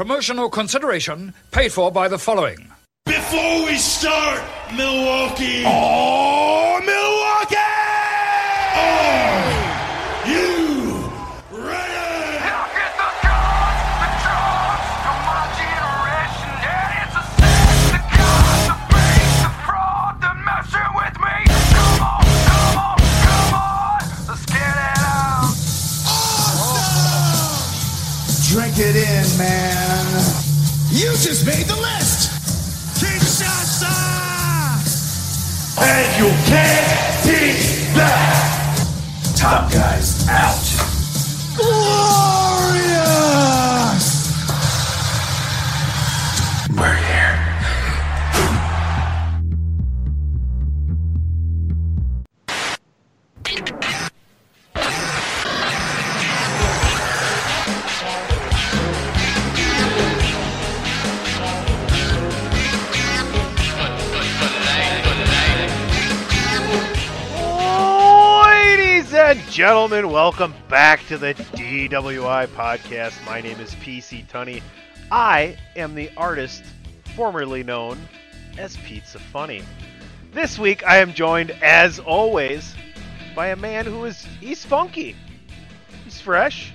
Promotional consideration paid for by the following. Before we start, Milwaukee, Oh, Milwaukee! Just made the list. Kinshasa! And you can't beat that. Top guys out. And gentlemen, welcome back to the DWI podcast. My name is PC Tunney. I am the artist formerly known as Pizza Funny. This week I am joined, as always, by a man who is he's funky. He's fresh.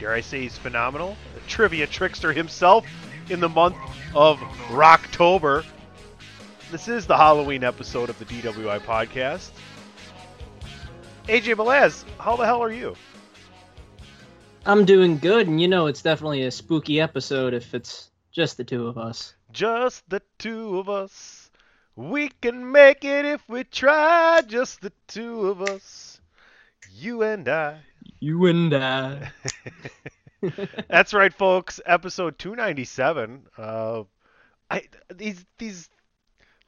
Dare I say he's phenomenal? A trivia trickster himself in the month of Rocktober. This is the Halloween episode of the DWI podcast. AJ Velez, how the hell are you? I'm doing good, and you know it's definitely a spooky episode if it's just the two of us. Just the two of us. We can make it if we try. Just the two of us. You and I. You and I. That's right, folks. Episode 297. Uh, I these these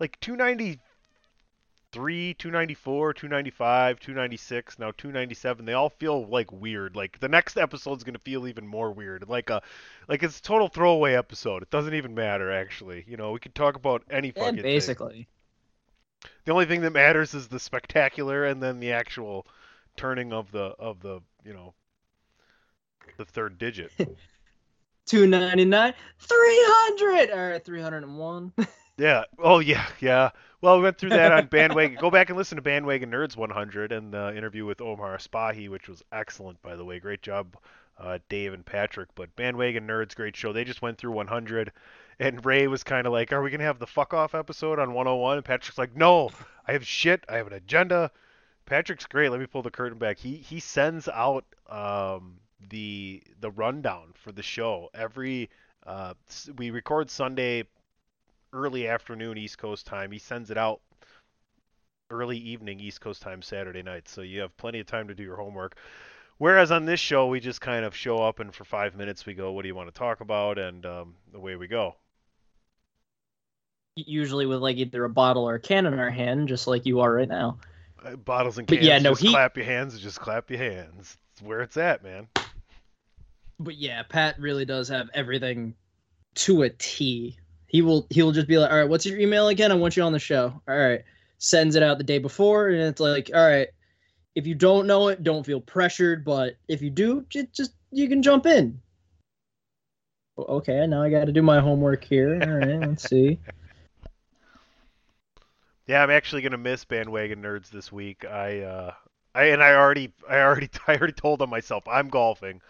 like 293, 294, 295, 296, now 297. They all feel like weird. Like the next episode's gonna feel even more weird. Like a like it's a total throwaway episode. It doesn't even matter actually. You know, we could talk about any fucking And thing. basically. The only thing that matters is the spectacular and then the actual turning of the of the you know the third digit. 299, 300, or 301. Yeah. Oh yeah, yeah. Well, we went through that on Bandwagon. Go back and listen to Bandwagon Nerds 100 and the interview with Omar Aspahi, which was excellent, by the way. Great job, uh, Dave and Patrick. But Bandwagon Nerds, great show. They just went through 100, and Ray was kind of like, "Are we gonna have the fuck off episode on 101?" And Patrick's like, "No, I have shit. I have an agenda." Patrick's great. Let me pull the curtain back. He he sends out um, the the rundown for the show every. Uh, we record Sunday early afternoon East Coast time. He sends it out early evening East Coast time Saturday night, so you have plenty of time to do your homework. Whereas on this show, we just kind of show up and for five minutes we go, "What do you want to talk about?" and um, away we go. Usually with like either a bottle or a can in our hand, just like you are right now. Uh, bottles and cans. But yeah, no, just he- clap your hands. Just clap your hands. It's where it's at, man. But yeah, Pat really does have everything to a T. He will he will just be like, all right, what's your email again? I want you on the show. All right, sends it out the day before, and it's like, all right, if you don't know it, don't feel pressured, but if you do, just just you can jump in. Okay, now I got to do my homework here. All right, let's see. Yeah, I'm actually gonna miss bandwagon nerds this week. I uh I and I already I already I already told them myself I'm golfing.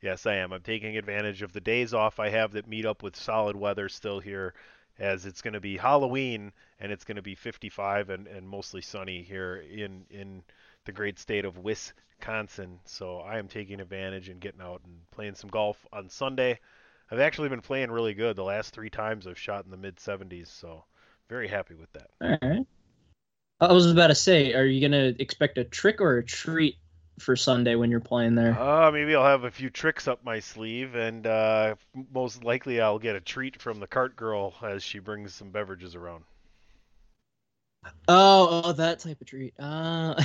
Yes, I am. I'm taking advantage of the days off I have that meet up with solid weather still here as it's going to be Halloween and it's going to be 55 and, and mostly sunny here in in the great state of Wisconsin. So I am taking advantage and getting out and playing some golf on Sunday. I've actually been playing really good. The last three times I've shot in the mid 70s, so very happy with that. All right. I was about to say, are you gonna expect a trick or a treat for Sunday when you're playing there? Uh, maybe I'll have a few tricks up my sleeve, and uh, most likely I'll get a treat from the cart girl as she brings some beverages around. Oh, oh, that type of treat. Uh,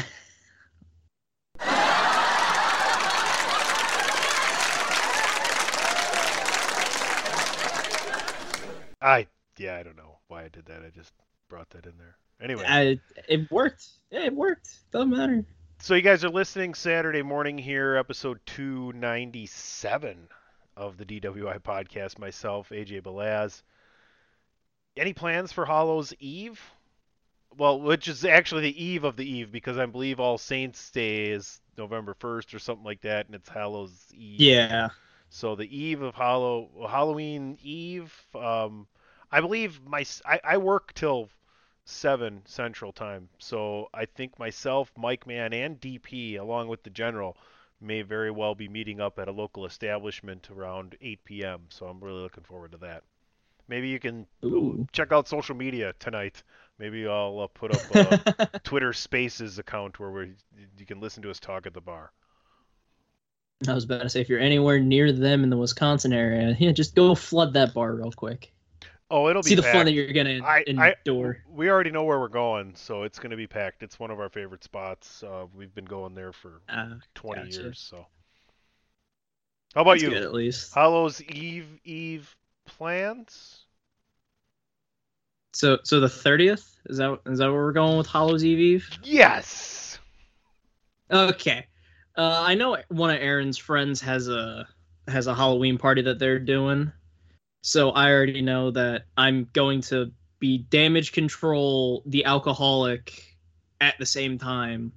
I yeah, I don't know why I did that. I just brought that in there. Anyway, I, it worked. Yeah, it worked. Doesn't matter. So you guys are listening Saturday morning here, episode 297 of the DWI podcast. Myself, AJ Belaz. Any plans for Hollow's Eve? Well, which is actually the eve of the eve because I believe All Saints Day is November 1st or something like that, and it's Hallows Eve. Yeah. So the eve of Hallow Halloween Eve, um, I believe my I, I work till seven Central Time, so I think myself, Mike Man, and DP, along with the General, may very well be meeting up at a local establishment around 8 p.m. So I'm really looking forward to that. Maybe you can Ooh. check out social media tonight. Maybe I'll uh, put up a Twitter Spaces account where we, you can listen to us talk at the bar. I was about to say, if you're anywhere near them in the Wisconsin area, yeah, just go flood that bar real quick. Oh, it'll be See the fun that you're gonna I- I- endure. We already know where we're going, so it's going to be packed. It's one of our favorite spots. Uh, we've been going there for Ah, 20 gotcha. years. So, how about that's you? good at least. Hallows Eve Eve plans? So, so the thirtieth is that is that where we're going with Hallows Eve Eve? Yes. Okay. Uh, I know one of Aaron's friends has a has a Halloween party that they're doing. So I already know that I'm going to be damage control the alcoholic at the same time.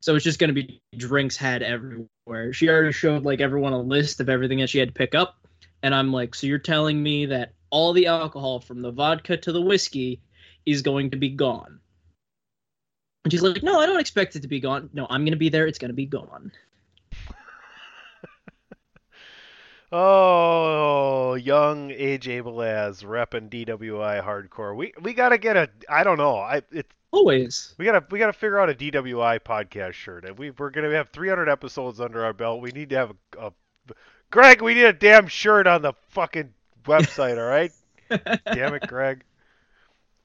So it's just going to be drinks had everywhere. She already showed like everyone a list of everything that she had to pick up and I'm like, "So you're telling me that all the alcohol from the vodka to the whiskey is going to be gone?" And she's like, "No, I don't expect it to be gone. No, I'm gonna be there. It's gonna be gone." Oh, young AJ Belaz repping DWI hardcore. We we got to get a I don't know. I it's Always. we gotta we gotta figure out a DWI podcast shirt. And we we're gonna have 300 episodes under our belt. We need to have a, a Greg. We need a damn shirt on the fucking website. all right. Damn it, Greg.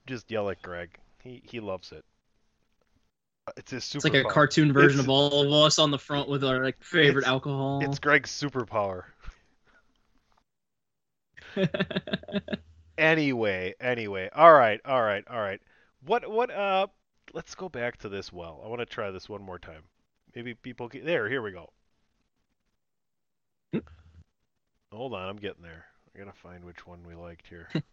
Just yell at Greg. He he loves it. Uh, it's his super. It's like a cartoon version It's- of all of us on the front with our like favorite alcohol. It's Greg's superpower. Anyway, anyway. All right, all right, all right. What what uh let's go back to this well. I want to try this one more time. Maybe people get there, here we go. Hold on, I'm getting there. I gotta find which one we liked here. People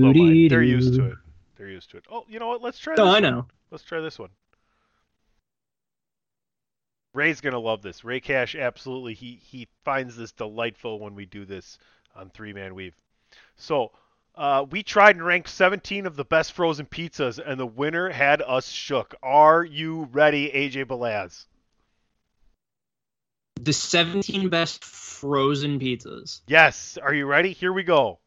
don't mind. They're used to it. They're used to it. Oh, you know what? Let's try No, this I one. know. Let's try this one. Ray's gonna love this. Ray Cash absolutely he he finds this delightful when we do this on Three Man Weave. So uh, we tried and ranked 17 of the best frozen pizzas, and the winner had us shook. Are you ready, AJ Belaz? The 17 best frozen pizzas. Yes. Are you ready? Here we go.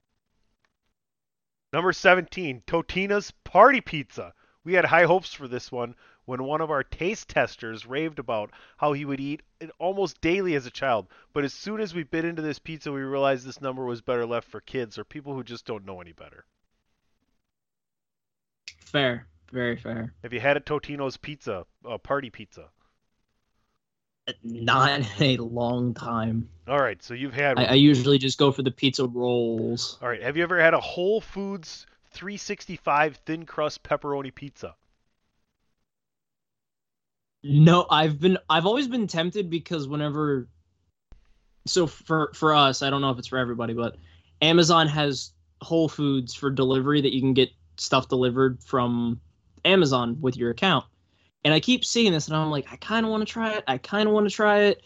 Number 17, Totino's Party Pizza. We had high hopes for this one when one of our taste testers raved about how he would eat it almost daily as a child. But as soon as we bit into this pizza, we realized this number was better left for kids or people who just don't know any better. Fair. Very fair. Have you had a Totino's Pizza, uh, Party Pizza? Not in a long time. All right, so you've had I. I usually just go for the pizza rolls. All right, have you ever had a Whole Foods 365 thin crust pepperoni pizza? No, I've been I've always been tempted because whenever so for for us, I don't know if it's for everybody, but Amazon has Whole Foods for delivery that you can get stuff delivered from Amazon with your account. And I keep seeing this and I'm like, I kind of want to try it. I kind of want to try it.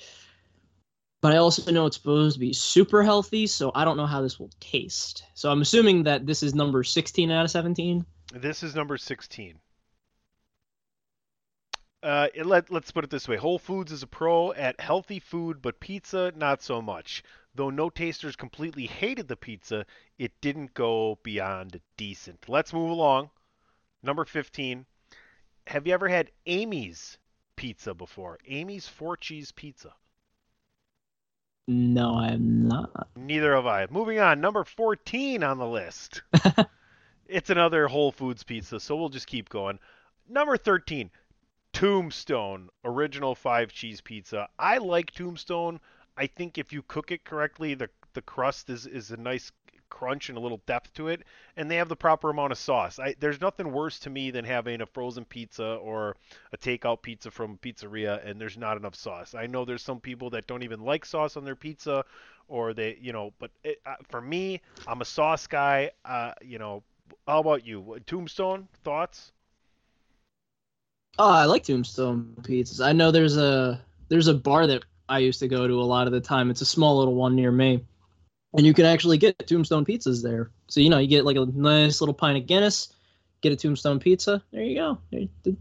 but I also know it's supposed to be super healthy, so I don't know how this will taste. So I'm assuming that this is number 16 out of 17. This is number 16. Uh, it let, let's put it this way Whole Foods is a pro at healthy food, but pizza, not so much. Though no tasters completely hated the pizza, it didn't go beyond decent. Let's move along. Number 15. Have you ever had Amy's pizza before? Amy's four cheese pizza. No, I'm not. Neither have I. Moving on, number 14 on the list. it's another Whole Foods pizza, so we'll just keep going. Number 13, Tombstone original five cheese pizza. I like Tombstone. I think if you cook it correctly, the the crust is is a nice crunch and a little depth to it, and they have the proper amount of sauce. I, there's nothing worse to me than having a frozen pizza or a takeout pizza from a pizzeria and there's not enough sauce. I know there's some people that don't even like sauce on their pizza, or they, you know, but it, uh, for me, I'm a sauce guy. Uh, you know, how about you? Tombstone thoughts? Oh, I like Tombstone pizzas. I know there's a there's a bar that I used to go to a lot of the time. It's a small little one near me, and you can actually get Tombstone pizzas there. So you know, you get like a nice little pint of Guinness, get a Tombstone pizza. There you go.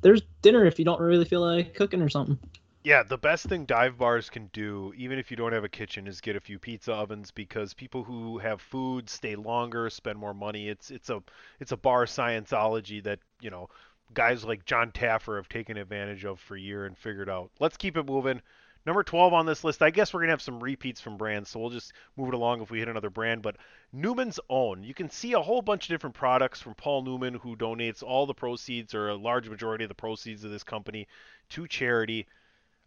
There's dinner if you don't really feel like cooking or something. Yeah, the best thing dive bars can do, even if you don't have a kitchen, is get a few pizza ovens because people who have food stay longer, spend more money. It's it's a it's a bar scienceology that you know guys like Jon Taffer have taken advantage of for a year and figured out. Let's keep it moving. Number 12 on this list, I guess we're going to have some repeats from brands, so we'll just move it along if we hit another brand. But Newman's Own, you can see a whole bunch of different products from Paul Newman, who donates all the proceeds or a large majority of the proceeds of this company to charity.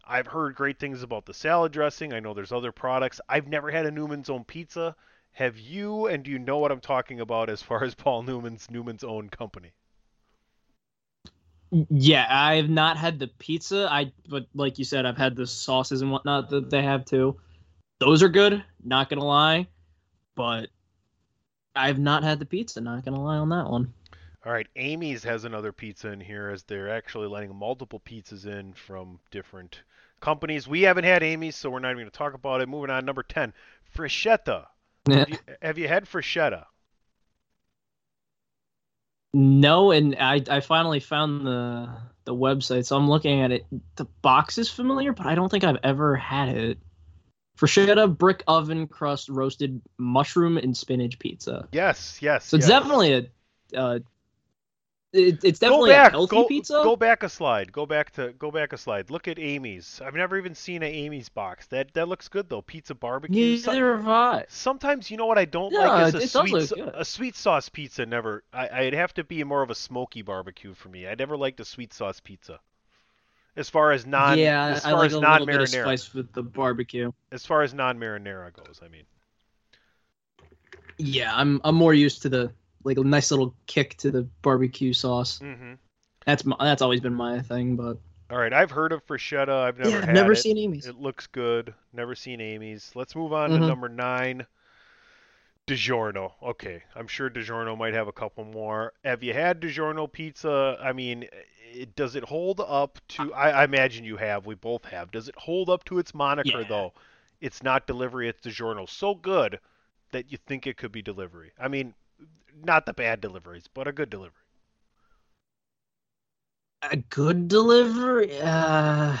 I've heard great things about the salad dressing. I know there's other products. I've never had a Newman's Own pizza. Have you, and do you know what I'm talking about as far as Paul Newman's Newman's Own company? Yeah, I have not had the pizza. I but like you said, I've had the sauces and whatnot that they have too. Those are good. Not gonna lie, but I've not had the pizza. Not gonna lie on that one. All right, Amy's has another pizza in here as they're actually letting multiple pizzas in from different companies. We haven't had Amy's, so we're not even going to talk about it. Moving on, number 10, Freschetta. Have you, have you had Freschetta? No, and I I finally found the the website, so I'm looking at it. The box is familiar, but I don't think I've ever had it. Bruschetta brick oven crust roasted mushroom and spinach pizza. Yes, yes. So it's yes. definitely a uh, it, it's Go definitely back. a healthy Go, pizza. go back a slide. Go back to go back a slide. Look at Amy's. I've never even seen an Amy's box. That that looks good though. Pizza barbecue. Neither have I. Sometimes you know what I don't Yeah, like is a sweet look so- good. a sweet sauce pizza. Never. I, I'd have to be more of a smoky barbecue for me. I never liked a sweet sauce pizza. As far as non, yeah, as I far like as a non little bit of marinara, spice with the barbecue. as far as non marinara goes, I mean. Yeah, I'm I'm more used to the like a nice little kick to the barbecue sauce. hmm That's my, that's always been my thing, but All right, I've heard of Freschetta. I've never yeah, had never it. seen Amy's. It looks good. Never seen Amy's. Let's move on to Mhm. number nine. DiGiorno. Okay, I'm sure DiGiorno might have a couple more. Have you had DiGiorno pizza? I mean, it, does it hold up to? I, I imagine you have. We both have. Does it hold up to its moniker Yeah. though? It's not delivery. It's DiGiorno. So good that you think it could be delivery. I mean, not the bad deliveries, but a good delivery. A good delivery? Uh,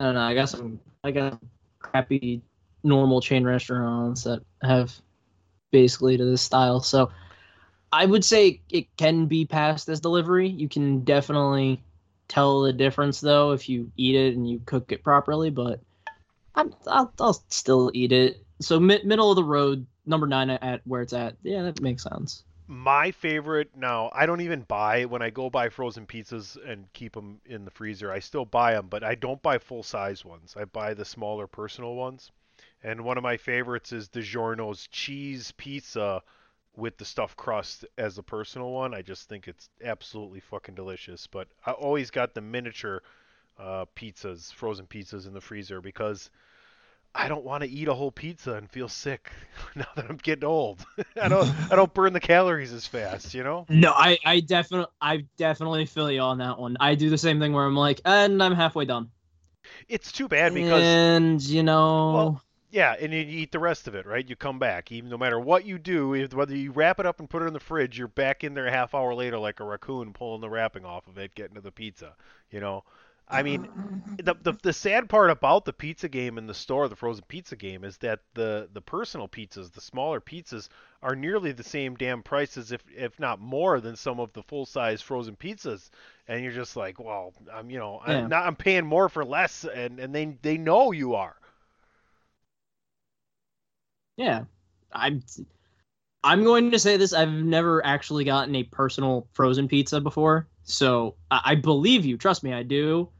I don't know. I got some. I got crappy normal chain restaurants that have basically to this style. So I would say it can be passed as delivery. You can definitely tell the difference though if you eat it and you cook it properly. But I'm, I'll I'll still eat it. So mid, middle of the road, number nine at where it's at. Yeah, that makes sense. My favorite now, I don't even buy when I go buy frozen pizzas and keep them in the freezer. I still buy them, but I don't buy full size ones. I buy the smaller personal ones. And one of my favorites is DiGiorno's cheese pizza with the stuffed crust as a personal one. I just think it's absolutely fucking delicious. But I always got the miniature uh, pizzas, frozen pizzas in the freezer because I don't want to eat a whole pizza and feel sick now that I'm getting old. I don't I don't burn the calories as fast, you know? No, I I definitely I definitely feel you on that one. I do the same thing where I'm like, and I'm halfway done. It's too bad because and you know, Well, yeah, and you eat the rest of it, right? You come back, even no matter what you do, whether you wrap it up and put it in the fridge, you're back in there a half hour later like a raccoon pulling the wrapping off of it, getting to the pizza. You know, I mean, mm-hmm. the, the the sad part about the pizza game in the store, the frozen pizza game, is that the the personal pizzas, the smaller pizzas, are nearly the same damn prices, if if not more, than some of the full size frozen pizzas. And you're just like, well, I'm you know, Yeah. I'm not I'm paying more for less, and and they they know you are. yeah, I'm. I'm going to say this. I've never actually gotten a personal frozen pizza before, so I, I believe you. Trust me, I do.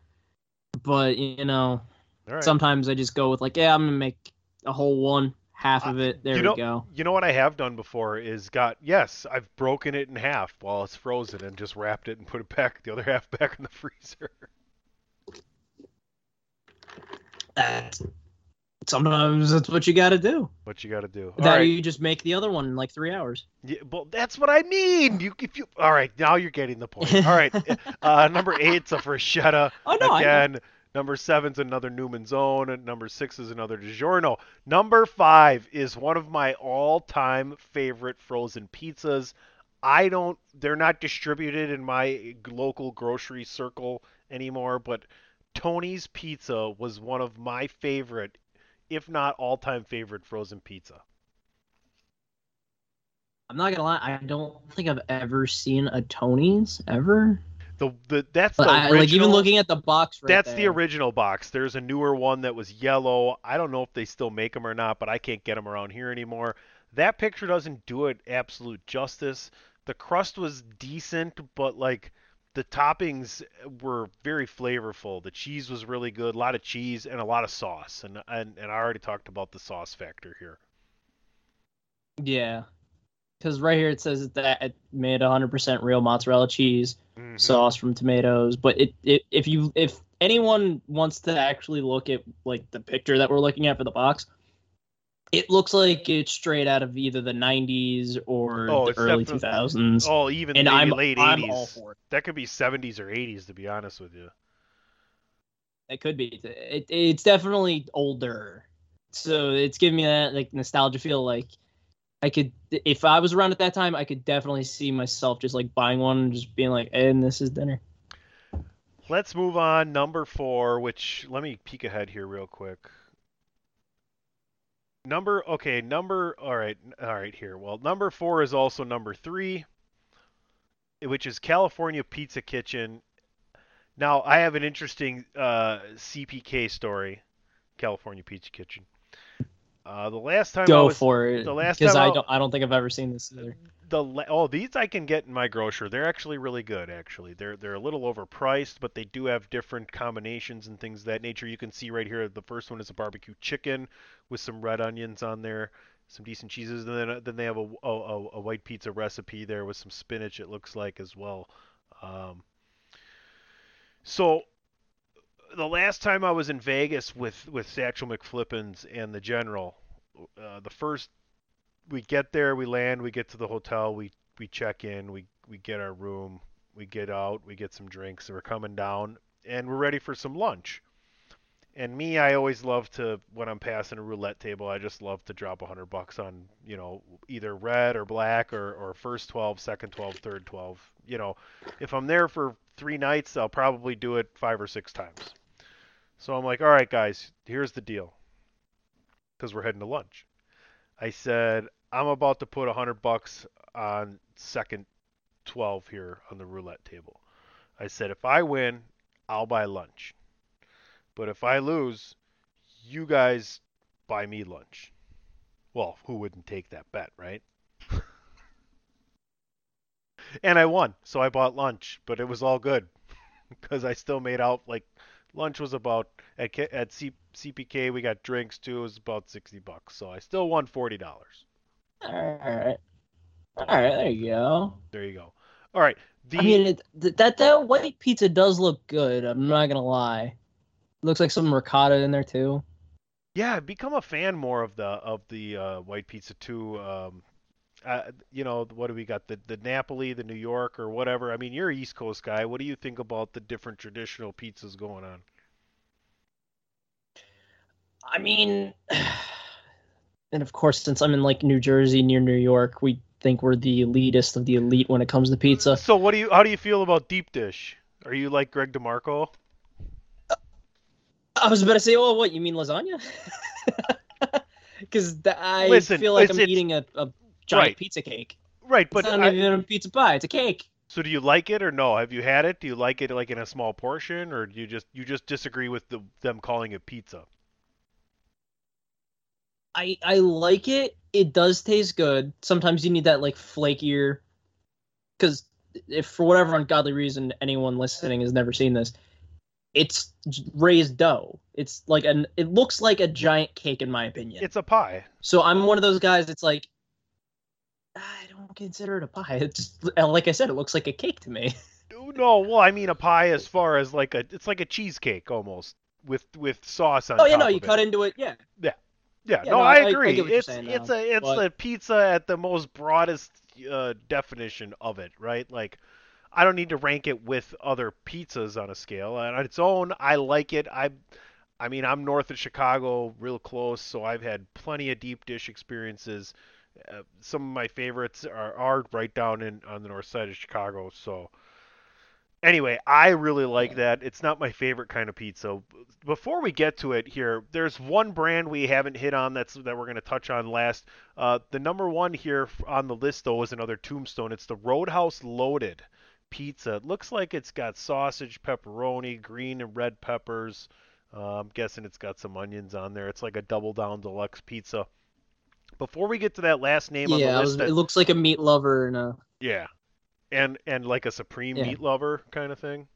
But you know, All right. sometimes I just go with like, yeah, I'm gonna make a whole one, half of it. There you we know, go. You know what I have done before is got yes, I've broken it in half while it's frozen and just wrapped it and put it back the other half back in the freezer. That's, sometimes that's what you got to do. What you got to do? All That right. you just make the other one in like three hours. Yeah, well, that's what I mean. You if you all right, now you're getting the point. All right. uh, number eight's a Freschetta. Oh, no, Again, number seven's another Newman's Own, and number six is another DiGiorno. Number five is one of my all-time favorite frozen pizzas. I don't. They're not distributed in my local grocery circle anymore, but Tony's Pizza was one of my favorite, if not all-time favorite frozen pizza. I'm not gonna lie, I don't think I've ever seen a Tony's ever. The the that's But the I, like even looking at the box right That's the original box. There's a newer one that was yellow. I don't know if they still make them or not, but I can't get them around here anymore. That picture doesn't do it absolute justice. The crust was decent, but like the toppings were very flavorful. The cheese was really good, a lot of cheese and a lot of sauce. And and, and I already talked about the sauce factor here. Yeah, because right here it says that it made 100% real mozzarella cheese Mhm. sauce from tomatoes. But it, it if you if anyone wants to actually look at like the picture that we're looking at for the box, it looks like it's straight out of either the 90s or Oh, the early 2000s. Oh, even and I'm late I'm 80s. all for it. That could be 70s or 80s, to be honest with you. It could be. It, it's definitely older, so it's giving me that like nostalgia feel. Like I could, if I was around at that time, I could definitely see myself just like buying one and just being like, "And this is dinner." Let's move on. Number four, which let me peek ahead here real quick. Number okay, number all right, all right here. Well, number four is also number three, which is California Pizza Kitchen. Now, I have an interesting uh, CPK story, California Pizza Kitchen. Uh, the last time I Go was, for it, the last because time I I- don't. I don't think I've ever seen this either. the oh these I can get in my grocer. They're actually really good. Actually, they're they're a little overpriced, but they do have different combinations and things of that nature. You can see right here. The first one is a barbecue chicken with some red onions on there, some decent cheeses, and then then they have a a, a, a white pizza recipe there with some spinach. It looks like as well. Um, so the last time I was in Vegas with with Satchel McFlippins and the General, uh, the first we get there, we land, we get to the hotel, we we check in, we we get our room, we get out, we get some drinks, we're coming down, and we're ready for some lunch. And me, I always love to when I'm passing a roulette table, I just love to drop a hundred bucks on you know either red or black or or first twelve, second twelve, third twelve. You know, if I'm there for three nights, I'll probably do it five or six times. So I'm like, all right, guys, here's the deal, because we're heading to lunch. I said, I'm about to put a hundred bucks on second twelve here on the roulette table. I said, if I win, I'll buy lunch. But if I lose, you guys buy me lunch. Well, who wouldn't take that bet, right? and I won, so I bought lunch, but it was all good because I still made out like lunch was about at K- at C- CPK we got drinks too. It was about sixty bucks, so I still won forty dollars. All right, all right, there you go. There you go. All right. The I mean, it, that that white pizza does look good. I'm not gonna lie. Looks like some ricotta in there too. yeah, I've become a fan more of the of the uh, white pizza too. Um, uh, you know, what do we got? The the Napoli, the New York, or whatever. I mean, you're an East Coast guy. What do you think about the different traditional pizzas going on? I mean, and of course, since I'm in like New Jersey near New York, we think we're the elitist of the elite when it comes to pizza. So what do you? How do you feel about deep dish? Are you like Greg DeMarco? I was about to say, oh, what you mean lasagna? Because I Listen, feel like I'm eating a, a giant Right. pizza cake. Right, But it's not I- even a pizza pie; it's a cake. so do you like it or no? Have you had it? Do you like it like in a small portion, or do you just you just disagree with the, them calling it pizza? I I like it. It does taste good. Sometimes you need that like flakier, because if for whatever ungodly reason anyone listening has never seen this, it's raised dough. It's like an. It looks like a giant cake in my opinion. It's a pie. so I'm one of those guys. It's like consider it a pie. It's like I said, it looks like a cake to me. No, well, I mean a pie as far as like a it's like a cheesecake almost with with sauce on oh yeah, no, you cut into it. Yeah, Yeah, Yeah, no, no, I I- I agree. what it's saying it's a it's but- the pizza at the most broadest uh, definition of it, right? Like I don't need to rank it with other pizzas on a scale. On its own, I like it. I I mean, I'm north of Chicago, real close, so I've had plenty of deep dish experiences. Uh, some of my favorites are, are right down in on the north side of Chicago, so anyway, I really like that. It's not my favorite kind of pizza. Before we get to it here, there's one brand we haven't hit on that's that we're going to touch on last. Uh, the number one here on the list though is another Tombstone. It's the Roadhouse Loaded Pizza. It looks like it's got sausage, pepperoni, green and red peppers. Uh, I'm guessing it's got some onions on there. It's like a double down deluxe pizza. Before we get to that last name on yeah. the list, was, it looks like a meat lover and a yeah, and and like a supreme Yeah. meat lover kind of thing.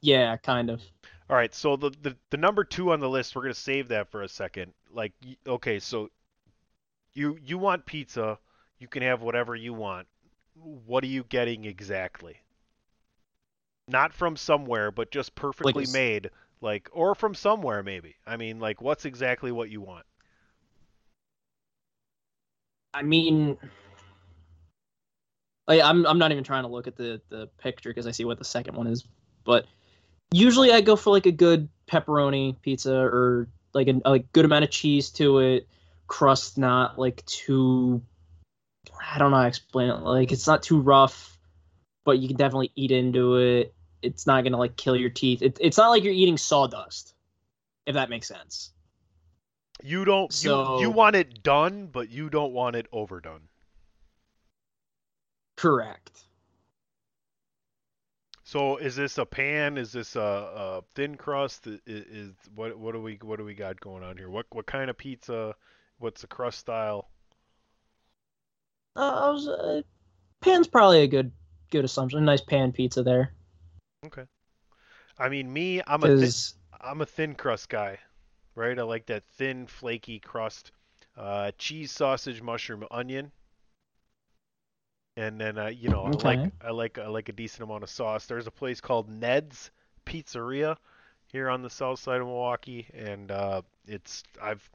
yeah, kind of. All right, so the, the the number two on the list, we're gonna save that for a second. Like, okay, so you you want pizza, you can have whatever you want. What are you getting exactly? Not from somewhere, but just perfectly s- made, like, or from somewhere maybe. I mean, like, what's exactly what you want? I mean, I, I'm I'm not even trying to look at the the picture because I see what the second one is. But usually I go for like a good pepperoni pizza or like a, a like good amount of cheese to it, crust not like too. I don't know how to explain it. Like it's not too rough, but you can definitely eat into it. It's not gonna like kill your teeth. It, it's not like you're eating sawdust, if that makes sense. You don't you, So- you want it done, but you don't want it overdone. Correct. So is this a pan? Is this a, a thin crust? Is, is what what do we what do we got going on here? What what kind of pizza? What's the crust style? Uh, I was uh, pan's probably a good good assumption. A nice pan pizza there. Okay. I mean, me, I'm a thi- I'm a thin crust guy, right? I like that thin, flaky crust. Uh, cheese, sausage, mushroom, onion, and then uh, you know I like I like I like a decent amount of sauce. There's a place called Ned's Pizzeria here on the south side of Milwaukee, and uh, it's I've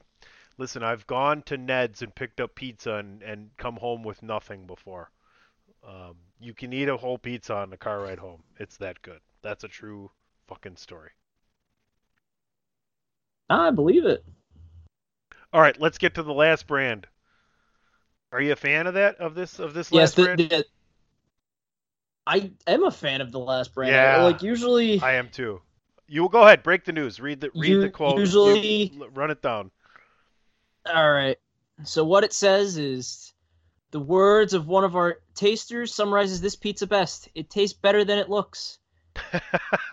listen I've gone to Ned's and picked up pizza and and come home with nothing before. Um, you can eat a whole pizza on the car ride home. It's that good. That's a true fucking story. I believe it. All right, let's get to the last brand. Are you a fan of that of this of this Yes, last the, brand? the, I am a fan of the last brand. Yeah. Like usually, I am too. You will go ahead, break the news, read the read You- the quote, usually- l- run it down. all right. So what it says is, the words of one of our tasters summarizes this pizza best. It tastes better than it looks.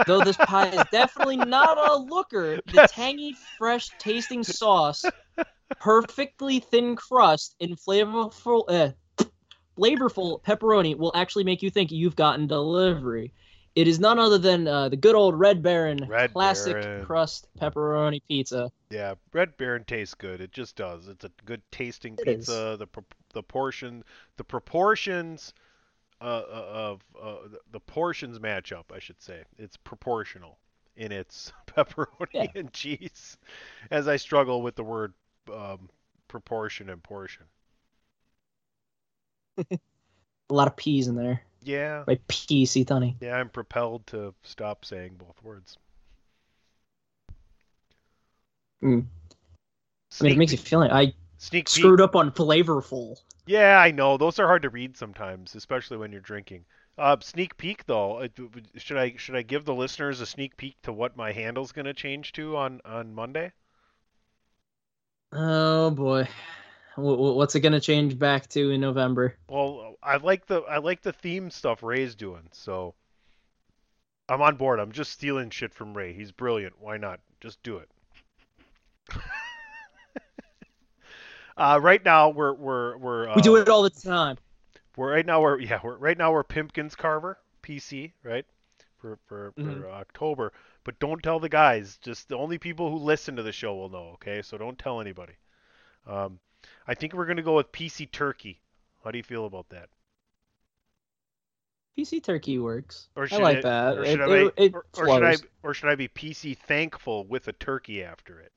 Though this pie is definitely not a looker, the tangy, fresh tasting sauce, perfectly thin crust, and flavorful, uh, flavorful pepperoni will actually make you think you've gotten delivery. It is none other than uh, the good old Red Baron Red classic Baron. crust pepperoni pizza. yeah, Red Baron tastes good. It just does. It's a good tasting It is. pizza. The pro- the portion the proportions uh, uh, of uh, the- portions match up, I should say. It's proportional in its pepperoni Yeah. and cheese. As I struggle with the word um, proportion and portion. A lot of peas in there. Yeah, By P. C. Tunney. Yeah, I'm propelled to stop saying both words. I mean, it makes you feel like I Sneak peek. screwed up on flavorful. Yeah, I know. Those are hard to read sometimes, especially when you're drinking. Uh, sneak peek though, uh, should I should I give the listeners a sneak peek to what my handle's going to change to on on Monday? Oh boy, Wh- wh- what's it gonna change back to in November? Well, I like the I like the theme stuff Ray's doing, so I'm on board. I'm just stealing shit from Ray. He's brilliant. Why not? Just do it. uh, right now we're we're we're uh, We do it all the time. We're right now we're yeah we're right now we're Pimpkins Carver PC right for for, for Mhm. October. But don't tell the guys. Just the only people who listen to the show will know. Okay, so don't tell anybody. Um, I think we're gonna go with PC Turkey. How do you feel about that? PC Turkey works. Or I like it- that. Or It- should, I, it- it or, or should I or should I be PC thankful with a turkey after it?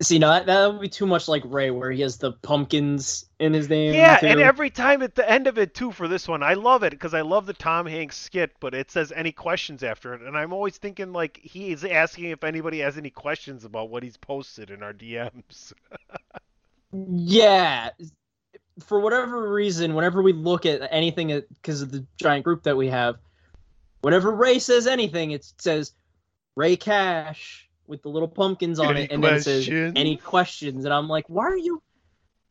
See, no, that, that would be too much like Ray, where he has the pumpkins in his name. Yeah, too. and every time at the end of it too for this one, I love it because I love the Tom Hanks skit, but it says any questions after it, and I'm always thinking like he is asking if anybody has any questions about what he's posted in our DMs. Yeah. For whatever reason, whenever we look at anything, because of the giant group that we have, whenever Ray says anything, it says Ray Cash with the little pumpkins on Any it, and then it says any questions, and I'm like, why are you,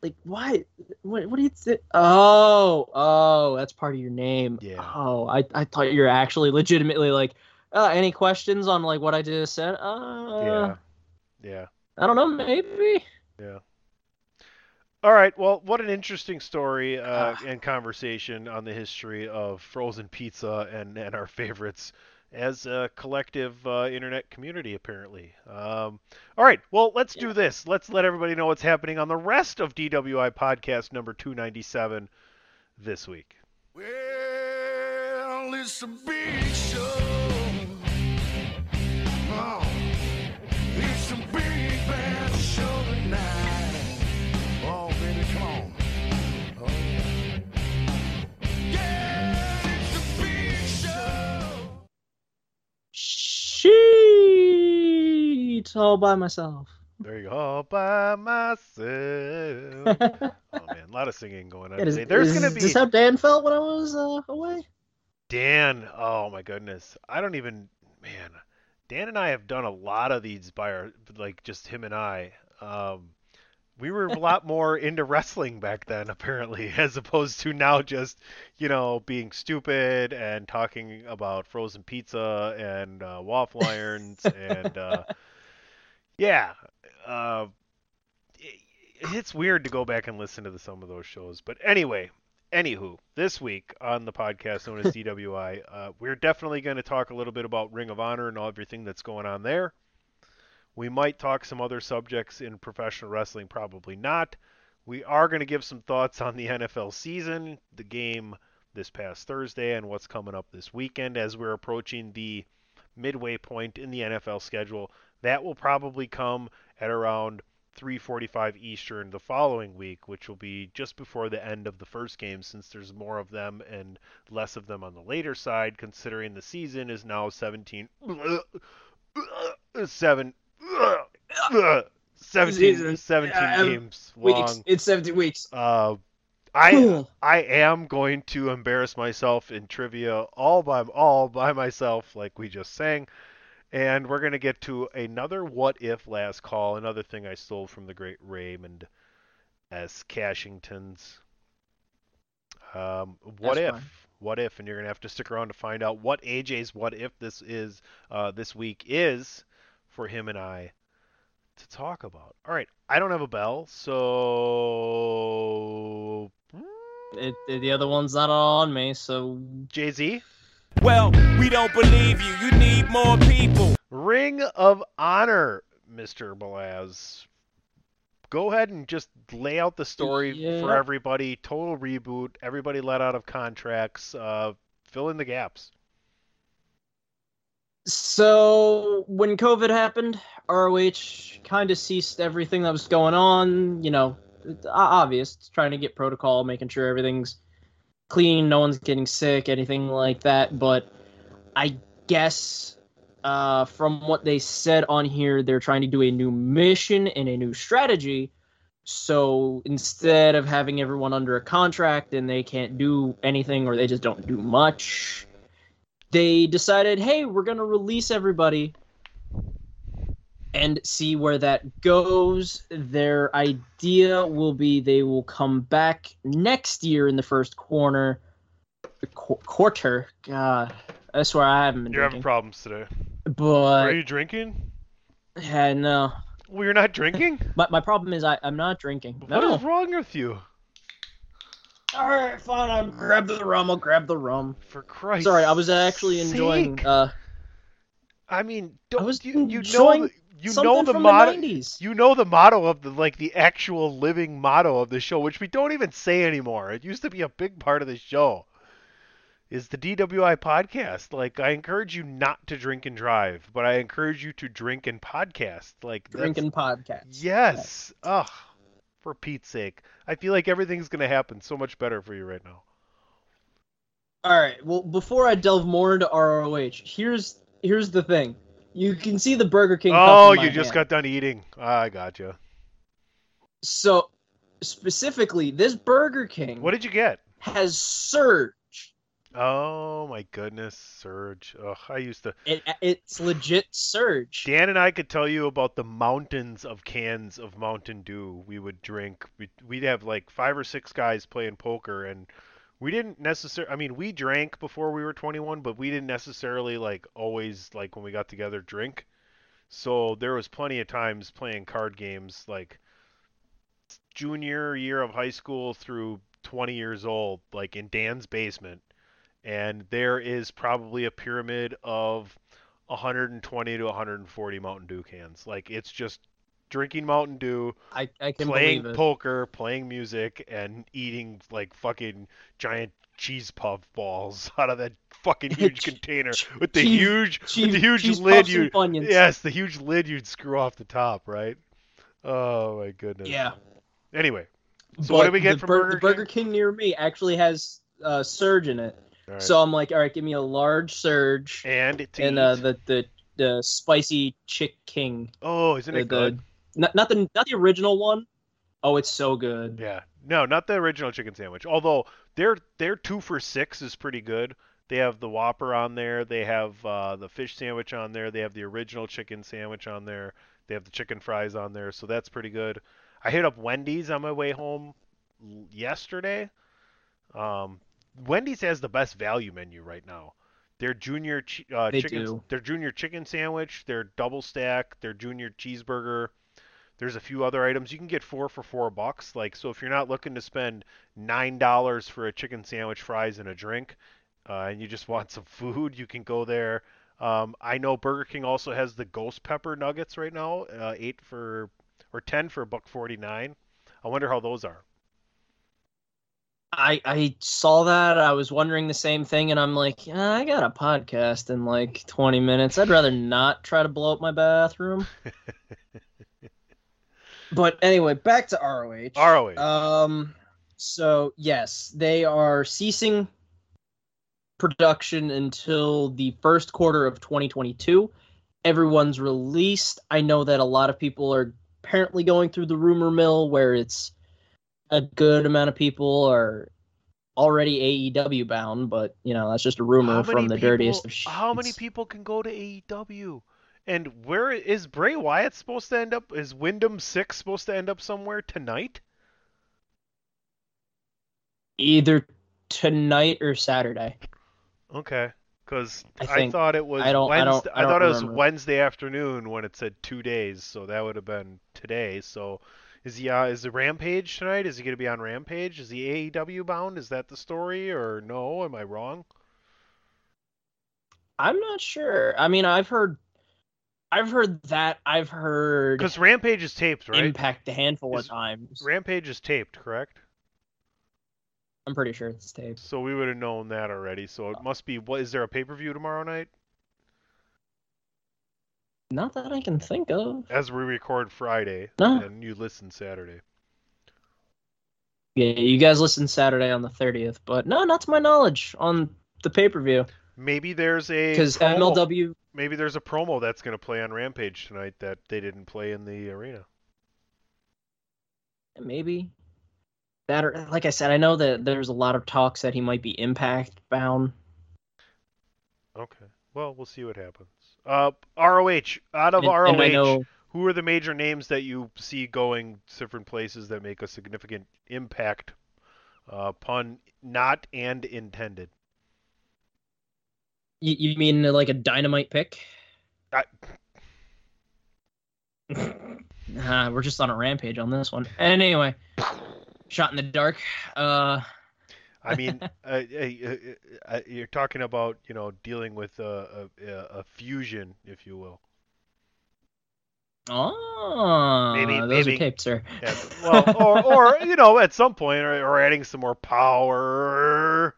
like, why, what, what do you think? Oh, oh, that's part of your name. Yeah. Oh, I, I thought you were actually legitimately like, uh, any questions on like what I just said? Uh, yeah, yeah, I don't know, maybe. yeah. All right. Well, what an interesting story uh, and conversation on the history of frozen pizza and and our favorites as a collective uh, internet community, apparently. Um, all right. Well, let's do this. Let's let everybody know what's happening on the rest of DWI podcast number 297 this week. Well, it's a big show. Oh, it's a big bad Sheet all by myself. There you go. All by myself. oh man, a lot of singing going on Yeah, today. There's is gonna be Is this how Dan felt when I was uh, away? Dan. Oh my goodness. I don't even. Man, Dan and I have done a lot of these by our like just him and I. Um, we were a lot more into wrestling back then, apparently, as opposed to now just you know being stupid and talking about frozen pizza and uh, waffle irons and uh, yeah. Uh, it- it's weird to go back and listen to the, some of those shows, but anyway, anywho, this week on the podcast known as DWI, uh, we're definitely going to talk a little bit about Ring of Honor and all everything that's going on there. We might talk some other subjects in professional wrestling, probably not. We are going to give some thoughts on the NFL season, the game this past Thursday, and what's coming up this weekend as we're approaching the midway point in the NFL schedule. That will probably come at around 3:45 Eastern the following week, which will be just before the end of the first game since there's more of them and less of them on the later side considering the season is now 17 7 17 Season. 17 Yeah, um, games Weeks. long. It's 70 weeks. Uh, I I am going to embarrass myself in trivia all by all by myself, like we just sang, and we're gonna get to another what if last call, another thing I stole from the great Raymond S. Cashington's. Um, what That's if? fine. What if? And you're gonna have to stick around to find out what AJ's what if this is uh, this week is for him and I to talk about. All right, I don't have a bell, so It, it- the other one's not on me, so Jay Z, Well, we don't believe you. You need more people. Ring of Honor, Mister Balaz. Go ahead and just lay out the story Yeah. for everybody. Total reboot. Everybody let out of contracts. Uh, fill in the gaps. So when COVID happened, ROH kind of ceased everything that was going on. You know, obvious, it's trying to get protocol, making sure everything's clean, no one's getting sick, anything like that. But I guess uh, from what they said on here, they're trying to do a new mission and a new strategy. So instead of having everyone under a contract and they can't do anything or they just don't do much, they decided, hey, we're going to release everybody and see where that goes. Their idea will be they will come back next year in the first corner. Qu- quarter. God, I swear I haven't been You're having problems today. But Are you drinking? yeah, no. Well, you're not drinking. My, my problem is I, I'm not drinking. What No. is wrong with you? All right, fine. I'll grab the rum. I'll grab the rum. For Christ. Sorry, I was actually enjoying. sake. Uh, I mean, don't was you, you know you something know the motto. the 90s. You know the motto of the like the actual living motto of the show, which we don't even say anymore. It used to be a big part of the show. Is the DWI podcast. Like I encourage you not to drink and drive, but I encourage you to drink and podcast. Like that's- drinking podcast. Yes. Ugh. For Pete's sake. I feel like everything's gonna happen so much better for you right now. All right. Well, before I delve more into ROH, here's here's the thing. You can see the Burger King. cup Oh, in my you just hand. got done eating. Ah, I gotcha. So specifically, this Burger King What did you get? has surge. Oh my goodness, Surge. Ugh, I used to. It, it's legit surge. Dan and I could tell you about the mountains of cans of Mountain Dew we would drink. We'd, we'd have like five or six guys playing poker, and we didn't necessarily. I mean, we drank before we were 21, but we didn't necessarily like always like when we got together drink. So there was plenty of times playing card games like junior year of high school through 20 years old, like in Dan's basement, and there is probably a pyramid of 120 to 140 Mountain Dew cans. Like it's just drinking Mountain Dew, I, I can playing poker, playing music, and eating like fucking giant cheese puff balls out of that fucking huge container with the Cheese- huge with the huge lid you yes the huge lid you'd screw off the top right oh my goodness Yeah. anyway so but what do we get the from Bur- Burger the Burger King? King near me actually has uh, surge in it. Right. So I'm like, all right, give me a large surge and and uh, the, the the spicy chick king. oh isn't The, it good the not, not the not the original one. Oh, it's so good. Yeah, no, not the original chicken sandwich. Although their their two for six is pretty good. They have the Whopper on there. They have uh, the fish sandwich on there. They have the original chicken sandwich on there. They have the chicken fries on there, so that's pretty good. I hit up Wendy's on my way home yesterday. Um, Wendy's has the best value menu right now. Their junior uh, chicken, do. their junior chicken sandwich, their double stack, their junior cheeseburger. There's a few other items you can get four for four bucks. Like so, if you're not looking to spend nine dollars for a chicken sandwich, fries, and a drink, uh, and you just want some food, you can go there. Um, I know Burger King also has the ghost pepper nuggets right now, uh, eight for or ten for a buck forty nine. I wonder how those are. I I saw that. I was wondering the same thing, and I'm like, "Yeah, I got a podcast in like 20 minutes. I'd rather not try to blow up my bathroom. but anyway, back to ROH. ROH. Um, so yes, they are ceasing production until the first quarter of 2022. Everyone's released. I know that a lot of people are apparently going through the rumor mill where it's a good amount of people are already AEW bound, but you know that's just a rumor from the people- dirtiest of How many people can go to AEW? And where is Bray Wyatt supposed to end up? Is Wyndham Six supposed to end up somewhere tonight? Either tonight or Saturday. Okay, because I I, thought it was I don't- I don't- Wednesday. I don't thought it was. Wednesday afternoon when it said two days, so that would have been today. So, is he? Uh, is the Rampage tonight? Is he going to be on Rampage? Is he AEW bound? Is that the story, or no? Am I wrong? I'm not sure. I mean, I've heard, I've heard that. I've heard Because Rampage is taped, right? Impact a handful Is- of times. Rampage is taped, correct? I'm pretty sure it's taped. So we would have known that already. So it must be. What is there a pay per view tomorrow night? Not that I can think of. As we record Friday, No. and you listen Saturday. Yeah, you guys listen Saturday on the 30th, but no, not to my knowledge on the pay per view Maybe there's a because MLW. Maybe there's a promo that's going to play on Rampage tonight that they didn't play in the arena. Maybe. That or like I said, I know that there's a lot of talks that he might be impact bound. Okay. Well, we'll see what happens. Uh, ROH. Out of And- ROH, and know who are the major names that you see going different places that make a significant impact? Uh, pun not and intended. You, you mean like a dynamite pick? I, Nah, we're just on a rampage on this one. And Anyway, shot in the dark. Uh, I mean, uh, uh, uh, uh, you're talking about you know dealing with a, a, a fusion, if you will. oh, Maybe- those maybe- are taped, sir. Yeah, well, or, or you know, at some point, or, or adding some more power.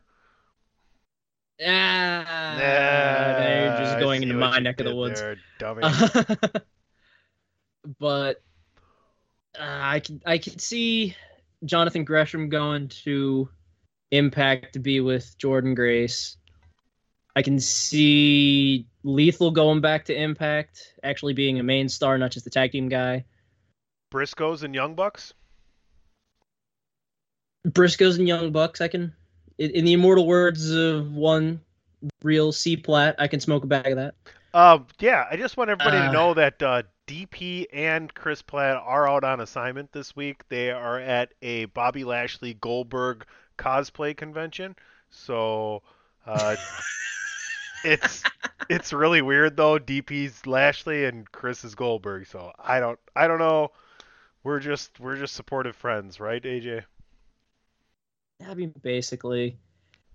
Ah, Nah, they're just going into my neck of the woods. there, dummy. but uh, I can I can see Jonathan Gresham going to Impact to be with Jordynne Grace. I can see Lethal going back to Impact, actually being a main star, not just the tag team guy. Briscoes and Young Bucks. Briscoes and Young Bucks. I can, in, the immortal words of one real C plat, I can smoke a bag of that. Um, yeah, I just want everybody to Uh. know that uh, DP and Chris Platt are out on assignment this week. They are at a Bobby Lashley Goldberg cosplay convention. So uh, it's it's really weird though. DP's Lashley and Chris is Goldberg. So I don't I don't know. We're just we're just supportive friends, right, AJ? I mean, basically,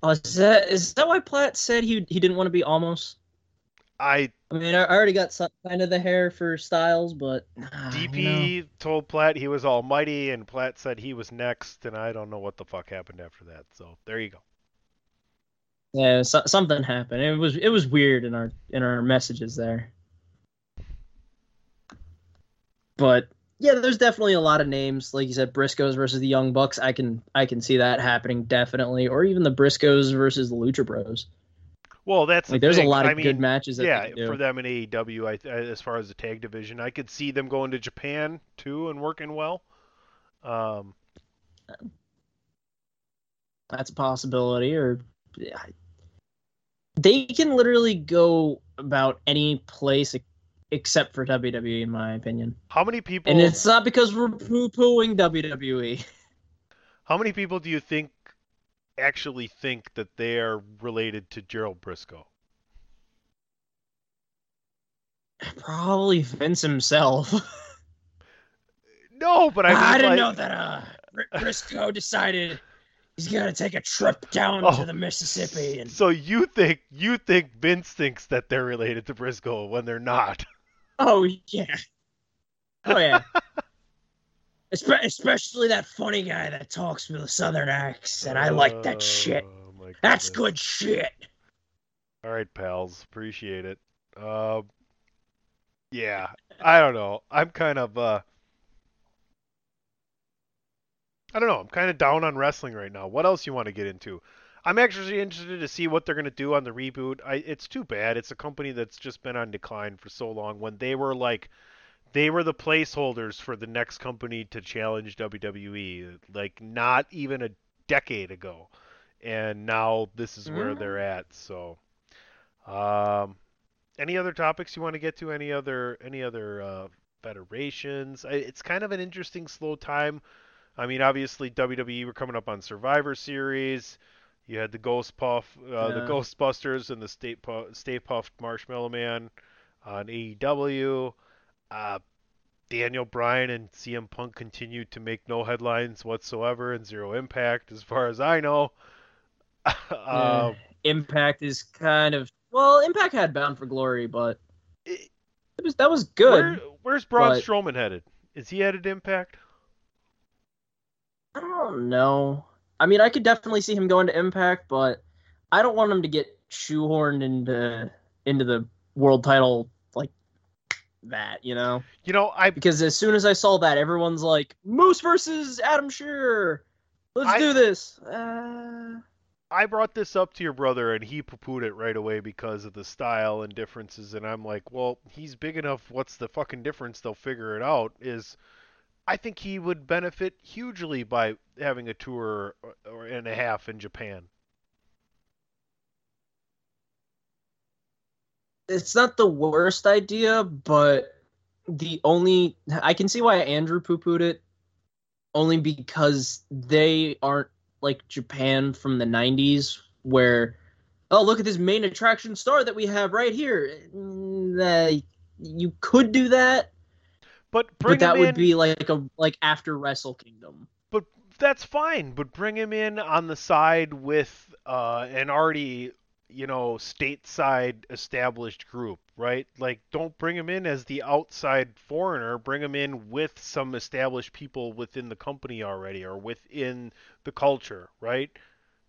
oh, is that is that why Platt said he he didn't want to be almost? I I mean, I already got some, kind of the hair for Styles, but DP told Platt he was almighty, and Platt said he was next, and I don't know what the fuck happened after that. So there you go. yeah, so, something happened. It was it was weird in our in our messages there. But yeah, there's definitely a lot of names, like you said, Briscoes versus the Young Bucks. I can I can see that happening definitely, or even the Briscoes versus the Lucha Bros. Well, that's the Like, there's a lot of I mean, good matches. That yeah, they can do. for them in AEW, I, as far as the tag division, I could see them going to Japan too and working well. Um, That's a possibility, or yeah. they can literally go about any place except for WWE, in my opinion. how many people? And it's not because we're poo pooing WWE. How many people do you think actually think that they are related to Gerald Briscoe? Probably Vince himself. No, but I, mean, I, didn't like- know that. Uh, Briscoe decided he's gonna take a trip down Oh, to the Mississippi, and So you think you think Vince thinks that they're related to Briscoe when they're not? Oh yeah, oh yeah. Espe- especially that funny guy that talks with a southern accent. I like that shit. Oh, That's good shit. All right, pals, appreciate it. Um, yeah, I don't know. I'm kind of uh, I don't know. I'm kind of down on wrestling right now. What else you want to get into? I'm actually interested to see what they're gonna do on the reboot. I, it's too bad. It's a company that's just been on decline for so long. When they were like, they were the placeholders for the next company to challenge WWE, like not even a decade ago, and now this is where Mhm. they're at. So. Um, any other topics you want to get to? Any other any other uh, federations? I, it's kind of an interesting slow time. I mean, obviously WWE were coming up on Survivor Series. You had the Ghost Puff, uh, the Ghostbusters, and the Stay, Pu- Stay Puffed Marshmallow Man on AEW. Uh, Daniel Bryan and CM Punk continued to make no headlines whatsoever and zero impact, as far as I know. Uh, um, Impact is kind of well. Impact had Bound for Glory, but it- it was that was good. Where, where's Braun but- Strowman headed? Is he headed Impact? I don't know. I mean, I could definitely see him going to Impact, but I don't want him to get shoehorned into into the world title like that, you know? You know, I Because as soon as I saw that, everyone's like, Moose versus Adam Scherr. Let's I- do this. Uh, I brought this up to your brother and he poo-pooed it right away because of the style and differences and I'm like, well, he's big enough. What's the fucking difference? They'll figure it out. Is I think he would benefit hugely by having a tour or- or and a half in Japan. it's not the worst idea, but the only I can see why Andrew poo pooed it, only because they aren't like Japan from the '90s, where oh look at this main attraction star that we have right here. Uh, you could do that, But bring but that would in, be like a like after Wrestle Kingdom. but that's fine. But bring him in on the side with uh, an already, you know, stateside established group, right? Like, don't bring him in as the outside foreigner. Bring him in with some established people within the company already, or within the culture, right?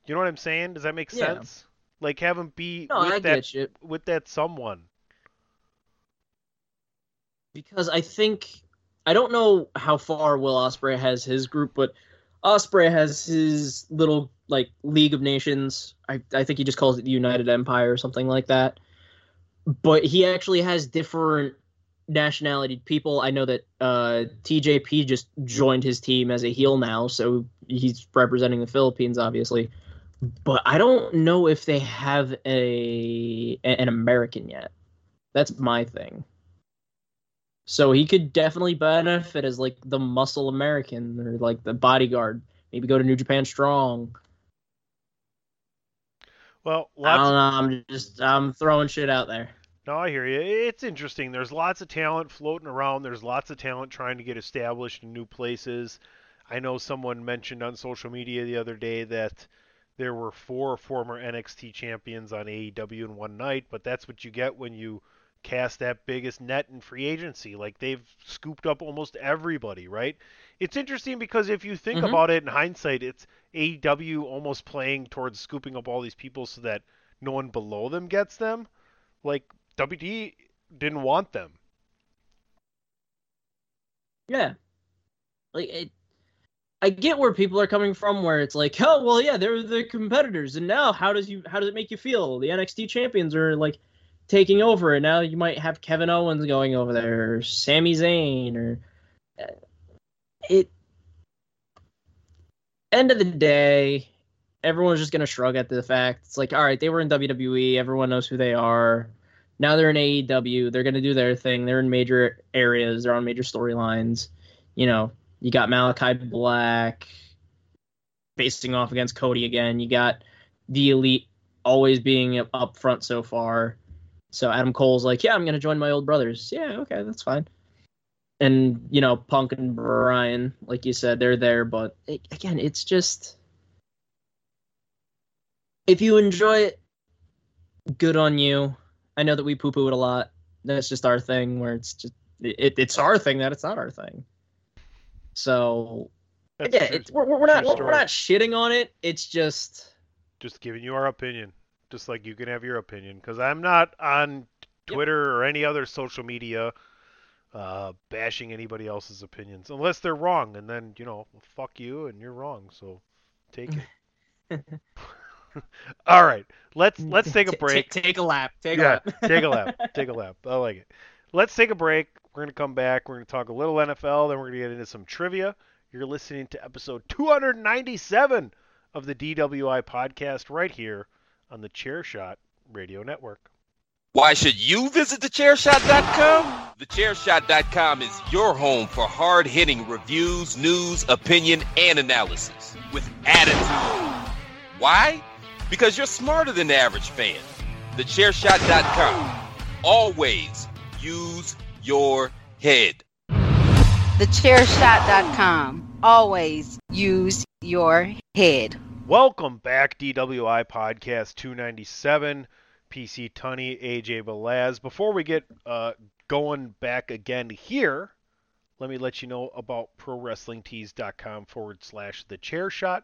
You know what I'm saying? Does that make Yeah. sense? Like, have him be No, with I that with that someone. Because I think I don't know how far Will Ospreay has his group, but Ospreay has his little like League of Nations. I I think he just calls it the United Empire or something like that. But he actually has different nationality people. I know that uh, TJP just joined his team as a heel now, so he's representing the Philippines, obviously. But I don't know if they have a an American yet. That's my thing. So he could definitely benefit as like the muscle American or like the bodyguard. Maybe go to New Japan Strong. Well, I don't know. I'm just I'm throwing shit out there. No, I hear you. It's interesting. There's lots of talent floating around. There's lots of talent trying to get established in new places. I know someone mentioned on social media the other day that there were four former NXT champions on AEW in one night, but that's what you get when you cast that biggest net in free agency. Like they've scooped up almost everybody, right? It's interesting because if you think Mhm. about it in hindsight, it's AEW almost playing towards scooping up all these people so that no one below them gets them. Like WD didn't want them. Yeah. Like it I get where people are coming from where it's like, "Oh, well, yeah, they're the competitors." And now how does you how does it make you feel? The NXT champions are like taking over and now you might have Kevin Owens going over there or Sami Zayn or uh, it end of the day, everyone's just gonna shrug at the fact. It's like, all right, they were in WWE, everyone knows who they are. Now they're in AEW, they're gonna do their thing. They're in major areas, they're on major storylines. You know, you got Malakai Black facing off against Cody again. You got the Elite always being up front so far. So Adam Cole's like, yeah, I'm gonna join my old brothers. Yeah, okay, that's fine. And you know, Punk and Bryan, like you said, they're there. But it, again, it's just if you enjoy it, good on you. I know that we poo poo it a lot. That's just our thing. Where it's just it, it's our thing that it's not our thing. So That's yeah, true- it's, we're, we're not true we're not shitting on it. It's just just giving you our opinion, just like you can have your opinion. Because I'm not on Twitter or any other social media uh, bashing anybody else's opinions unless they're wrong, and then you know, fuck you, and you're wrong. So take it. All right, let's let's take a break. t- take a lap. Take yeah, a lap. take a lap. Take a lap. I like it. Let's take a break. We're going to come back. We're going to talk a little NFL, then we're going to get into some trivia. You're listening to episode 297 of the DWI podcast right here on the Chairshot Radio Network. Why should you visit thechairshot.com? Thechairshot.com is your home for hard hitting reviews, news, opinion, and analysis with attitude. Why? Because you're smarter than the average fan. Thechairshot.com. Always use your head. TheChairShot.com. Always use your head. Welcome back, DWI Podcast 297. PC Tunney, AJ Belaz. Before we get uh, going back again here, let me let you know about ProWrestlingTees.com forward slash The Chair Shot.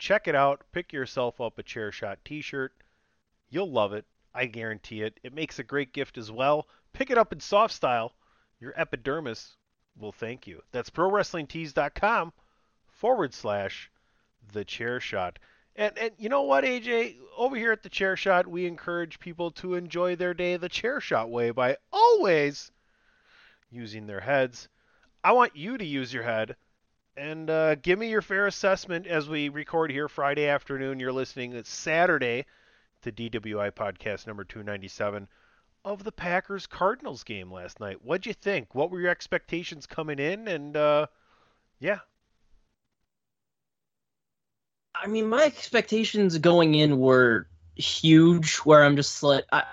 Check it out. Pick yourself up a Chair Shot t shirt. You'll love it. I guarantee it. It makes a great gift as well. Pick it up in soft style. Your epidermis will thank you. That's ProWrestlingTees.com forward slash the chair shot. And and you know what, AJ? Over here at the Chair Shot, we encourage people to enjoy their day the Chair Shot way by always using their heads. I want you to use your head and uh, give me your fair assessment as we record here Friday afternoon. You're listening it's Saturday to DWI podcast number 297 of the Packers Cardinals game last night. What'd you think? What were your expectations coming in? And uh, yeah, I mean, my expectations going in were huge. Where I'm just like, I,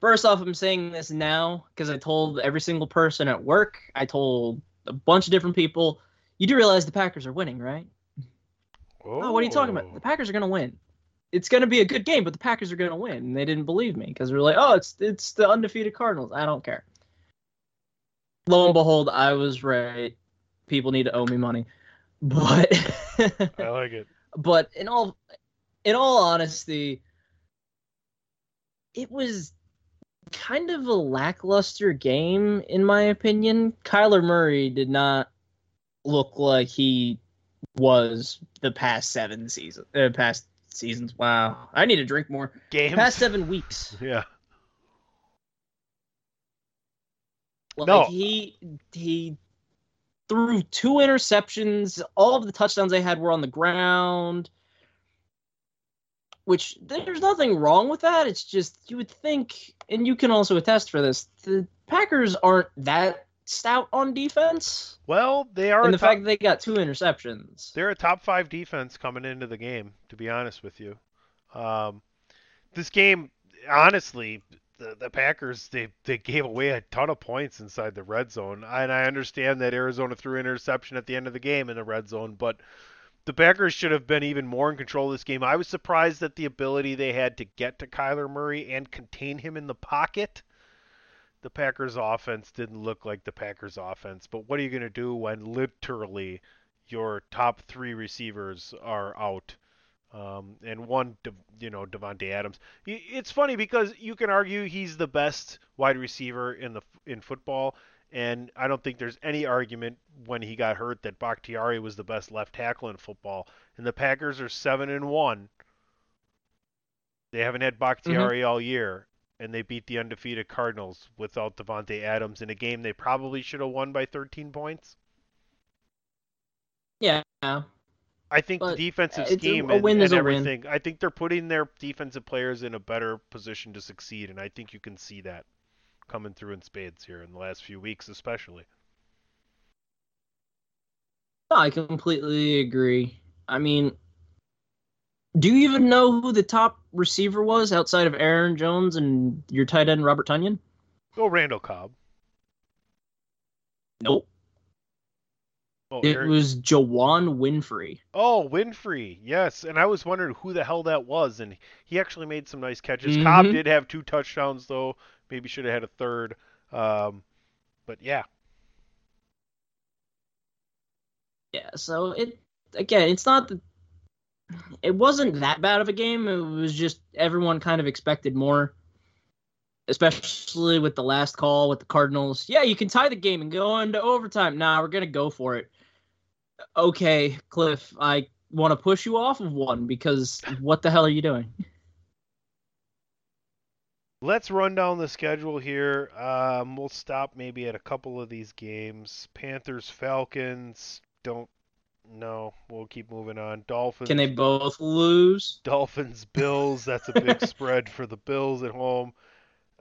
first off, I'm saying this now because I told every single person at work. I told a bunch of different people. You do realize the Packers are winning, right? Oh, what are you talking about? The Packers are going to win. It's going to be a good game, but the Packers are going to win. And they didn't believe me because they're like, "Oh, it's it's the undefeated Cardinals." I don't care. Lo and behold, I was right. People need to owe me money, but I like it. But in all in all honesty it was kind of a lackluster game in my opinion kyler murray did not look like he was the past seven seasons uh, past seasons wow i need to drink more Games. past seven weeks Yeah. Like No. he he threw two interceptions. All of the touchdowns they had were on the ground. Which there's nothing wrong with that. It's just you would think, and you can also attest for this. The Packers aren't that stout on defense, Well, they are and the top, fact that they got two interceptions. they're a top five defense coming into the game. To be honest with you, um, this game, honestly, the, the Packers they they gave away a ton of points inside the red zone, and I understand that Arizona threw an interception at the end of the game in the red zone, but the Packers should have been even more in control of this game. I was surprised at the ability they had to get to Kyler Murray and contain him in the pocket. The Packers offense didn't look like the Packers offense, but what are you going to do when literally your top three receivers are out? Um, and one, you know, Davante Adams. It's funny because you can argue he's the best wide receiver in the in football, and I don't think there's any argument when he got hurt that Bakhtiari was the best left tackle in football. And the Packers are seven and one. They haven't had Bakhtiari all year, and they beat the undefeated Cardinals without Davante Adams in a game they probably should have won by 13 points. Yeah, I think the defensive it's a- scheme a and, and is a win. everything. I think they're putting their defensive players in a better position to succeed, and I think you can see that coming through in spades here in the last few weeks, especially. No, I completely agree. I mean, do you even know who the top receiver was outside of Aaron Jones and your tight end Robert Tonyan? Go oh, Randall Cobb. Nope. Oh, It was Juwann Winfree. oh, Winfree. Yes, and I was wondering who the hell that was, and he actually made some nice catches. Mhm. Cobb did have two touchdowns though. Maybe should have had a third. Um, but yeah, Yeah, so it again, it's not the it wasn't that bad of a game. It was just everyone kind of expected more. Especially with the last call with the Cardinals. Yeah, you can tie the game and go into overtime. Nah, we're gonna go for it. Okay, Cliff, I want to push you off of one because what the hell are you doing? Let's run down the schedule here. Um, we'll stop maybe at a couple of these games. Panthers, Falcons. Don't know. We'll keep moving on. Dolphins. Can they both lose? Dolphins, Bills. That's a big spread for the Bills at home.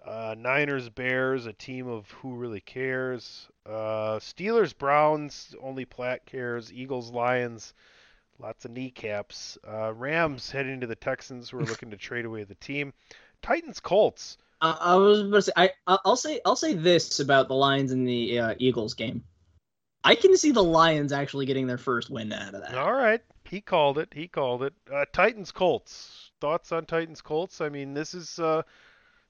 Uh, Niners, Bears. A team of who really cares. Uh, Steelers, Browns. Only Platt cares. Eagles, Lions. Lots of kneecaps. Uh, Rams heading to the Texans, who are looking to trade away the team. Titans, Colts. I, I was about to say I I- I'll say I'll say this about the Lions and the uh, Eagles game. I can see the Lions actually getting their first win out of that. All right, he called it. He called it. Uh, Titans Colts. Thoughts on Titans Colts? I mean, this is uh,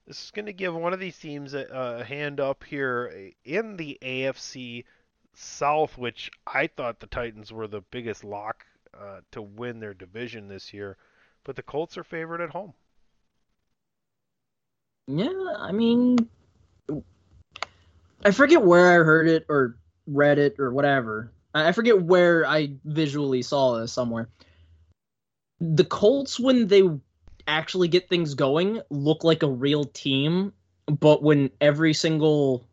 this is going to give one of these teams a, a hand up here in the AFC South, which I thought the Titans were the biggest lock uh, to win their division this year, but the Colts are favored at home. Yeah, I mean, I forget where I heard it or read it or whatever. I forget where I visually saw this somewhere. the Colts when they actually get things going look like a real team, but when every single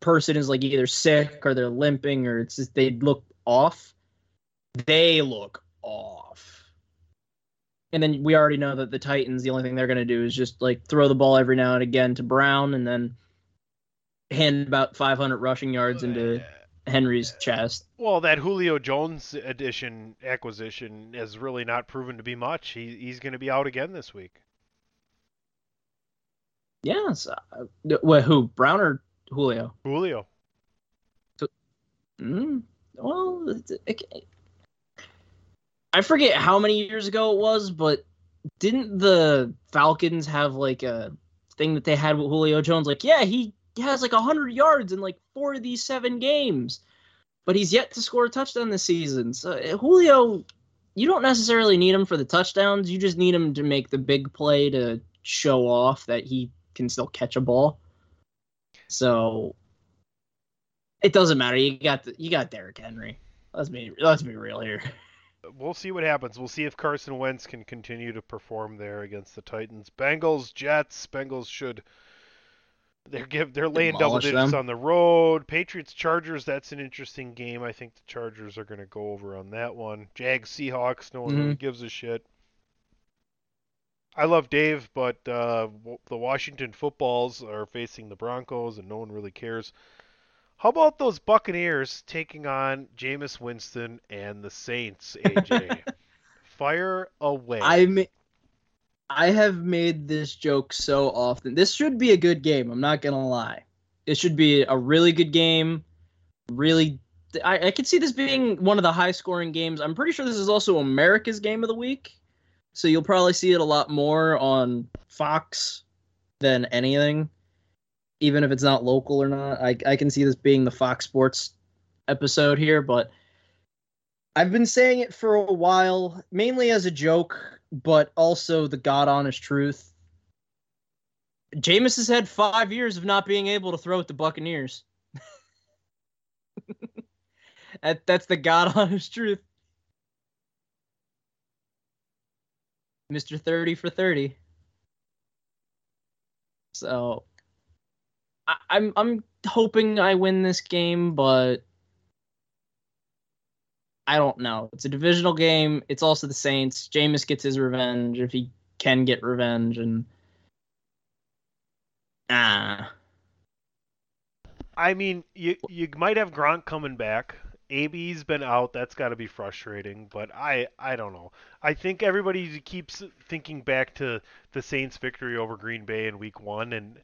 person is like either sick or they're limping or it's just they look off, they look off. And then we already know that the Titans, the only thing they're going to do is just like throw the ball every now and again to Brown and then hand about 500 rushing yards oh, into Henry's chest. Well, that Julio Jones addition acquisition has really not proven to be much. He, he's going to be out again this week. Yes. Uh, what, who? Brown or Julio? Julio. Mm, well, it- I forget how many years ago it was, but didn't the Falcons have like a thing that they had with Julio Jones? Like, yeah, he has like 100 yards and like four of these seven games, but he's yet to score a touchdown this season. So, uh, Julio, you don't necessarily need him for the touchdowns. You just need him to make the big play to show off that he can still catch a ball. So, it doesn't matter. You got the, you got Derrick Henry. Let's be let's be real here. We'll see what happens. We'll see if Carson Wentz can continue to perform there against the Titans. Bengals, Jets. Bengals should. They're give they're laying double digits them. on the road. Patriots, Chargers. That's an interesting game. I think the Chargers are going to go over on that one. Jags, Seahawks. No one really Mhm. gives a shit. I love Dave, but uh, the Washington Footballs are facing the Broncos, and no one really cares. How about those Buccaneers taking on Jameis Winston and the Saints, AJ? Fire away. I ma- I have made this joke so often. This should be a good game. I'm not gonna lie. It should be a really good game. Really, I, I could see this being one of the high scoring games. I'm pretty sure this is also America's game of the week, so you'll probably see it a lot more on Fox than anything, even if it's not local or not. I I can see this being the Fox Sports episode here, but I've been saying it for a while, mainly as a joke, but also the god honest truth. Jameis has had five years of not being able to throw at the Buccaneers. that, that's the god honest truth. Mr. 30 for 30. So I, I'm I'm hoping I win this game, but I don't know. It's a divisional game. It's also the Saints. Jameis gets his revenge if he can get revenge, and ah, I mean, you you might have Gronk coming back. AB's been out. That's got to be frustrating. But I I don't know. I think everybody keeps thinking back to the Saints' victory over Green Bay in Week One, and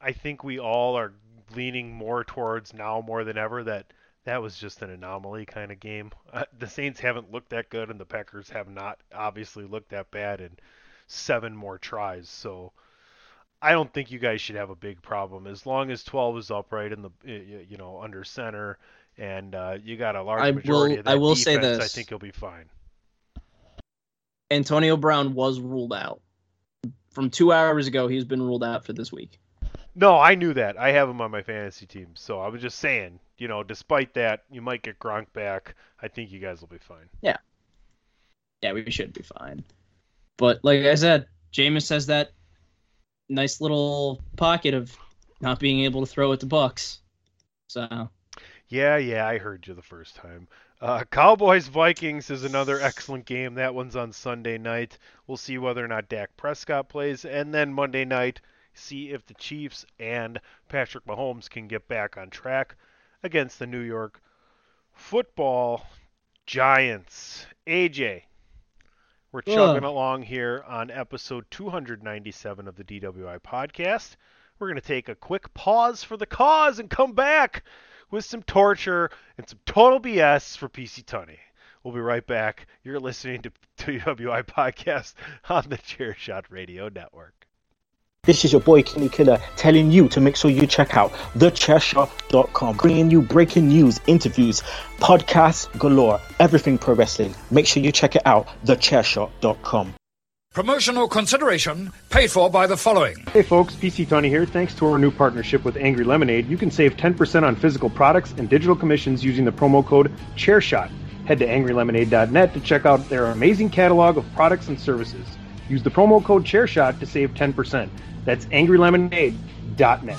I think we all are leaning more towards now more than ever that that was just an anomaly kind of game. Uh, the Saints haven't looked that good, and the Packers have not obviously looked that bad in seven more tries. So. I don't think you guys should have a big problem as long as 12 is upright in the you know under center and uh, you got a large I majority will- of that I will say defense, I think you'll be fine. Antonio Brown was ruled out from two hours ago. He's been ruled out for this week. No, I knew that. I have him on my fantasy team, so I was just saying, you know, despite that, you might get Gronk back. I think you guys will be fine. Yeah, Yeah, we should be fine. But like I said, Jameis has that nice little pocket of not being able to throw at the Bucks. So Yeah, yeah, I heard you the first time. Uh, Cowboys Vikings is another excellent game. That one's on Sunday night. We'll see whether or not Dak Prescott plays, and then Monday night, see if the Chiefs and Patrick Mahomes can get back on track against the New York Football Giants. AJ, we're chugging along here on episode 297 of the DWI podcast. We're going to take a quick pause for the cause and come back with some torture and some total BS for PC Tunney. We'll be right back. You're listening to DWI podcast on the Chairshot Radio Network. This is your boy Kenny Killer telling you to make sure you check out thechairshot.com, bringing you breaking news, interviews, podcasts galore, everything pro wrestling. Make sure you check it out, thechairshot.com. Promotional consideration paid for by the following. Hey folks, PC Tunney here. Thanks to our new partnership with Angry Lemonade, you can save 10% on physical products and digital commissions using the promo code ChairShot. Head to angrylemonade.net to check out their amazing catalog of products and services. Use the promo code ChairShot to save 10%. That's angrylemonade.net.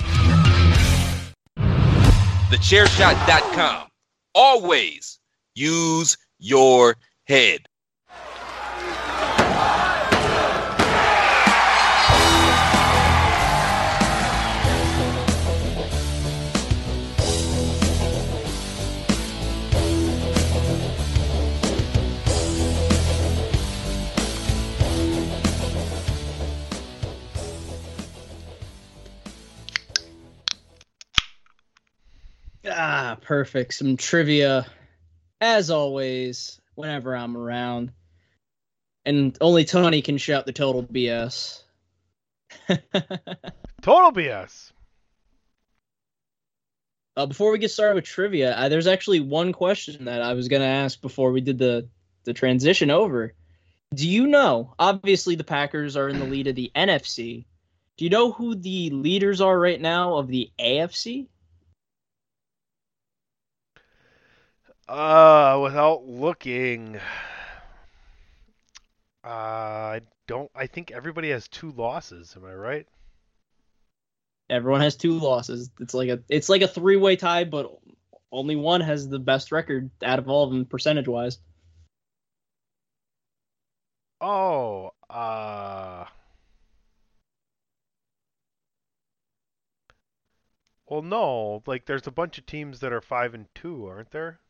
TheChairShot.com. Always use your head. Ah, perfect. Some trivia, as always, whenever I'm around. And only Tony can shout the total BS. Total BS. Uh, before we get started with trivia, uh, there's actually one question that I was going to ask before we did the, the transition over. Do you know? Obviously, the Packers are in the lead of the NFC. Do you know who the leaders are right now of the AFC? Uh, without looking, uh, I don't. I think everybody has two losses. Am I right? Everyone has two losses. It's like a it's like a three way tie, but only one has the best record out of all of them percentage wise. Oh, uh. Well, no. Like, there's a bunch of teams that are five and two, aren't there?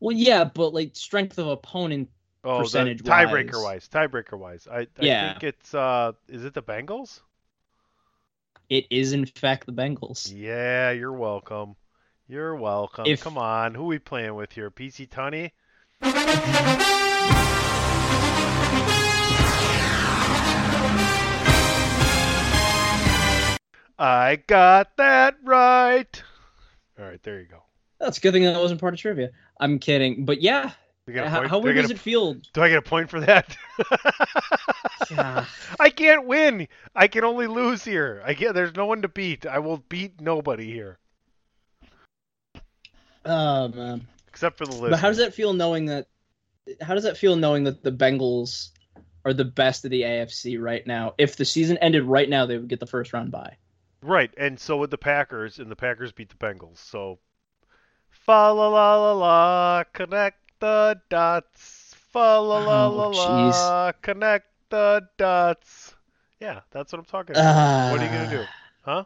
Well, yeah, but like strength of opponent Oh, the percentage tiebreaker wise, tiebreaker wise. I, I Yeah. think it's uh, is it the Bengals? It is in fact the Bengals. Yeah, you're welcome. You're welcome. If- Come on, who we playing with here? PC Tunney? I got that right. All right, there you go. That's a good thing that wasn't part of trivia. I'm kidding, but yeah. You get a How, how weird does a- it feel? Do I get a point for that? Yeah. I can't win. I can only lose here. I get there's no one to beat. I will beat nobody here Oh man. except for the list. But how does that feel knowing that? How does that feel knowing that the Bengals are the best of the AFC right now? If the season ended right now, they would get the first round bye. Right, and so would the Packers, and the Packers beat the Bengals. So, fa la la la la, connect the dots. Fa la la la Oh, la, connect the dots. Yeah, that's what I'm talking about. Uh, what are you gonna do, huh?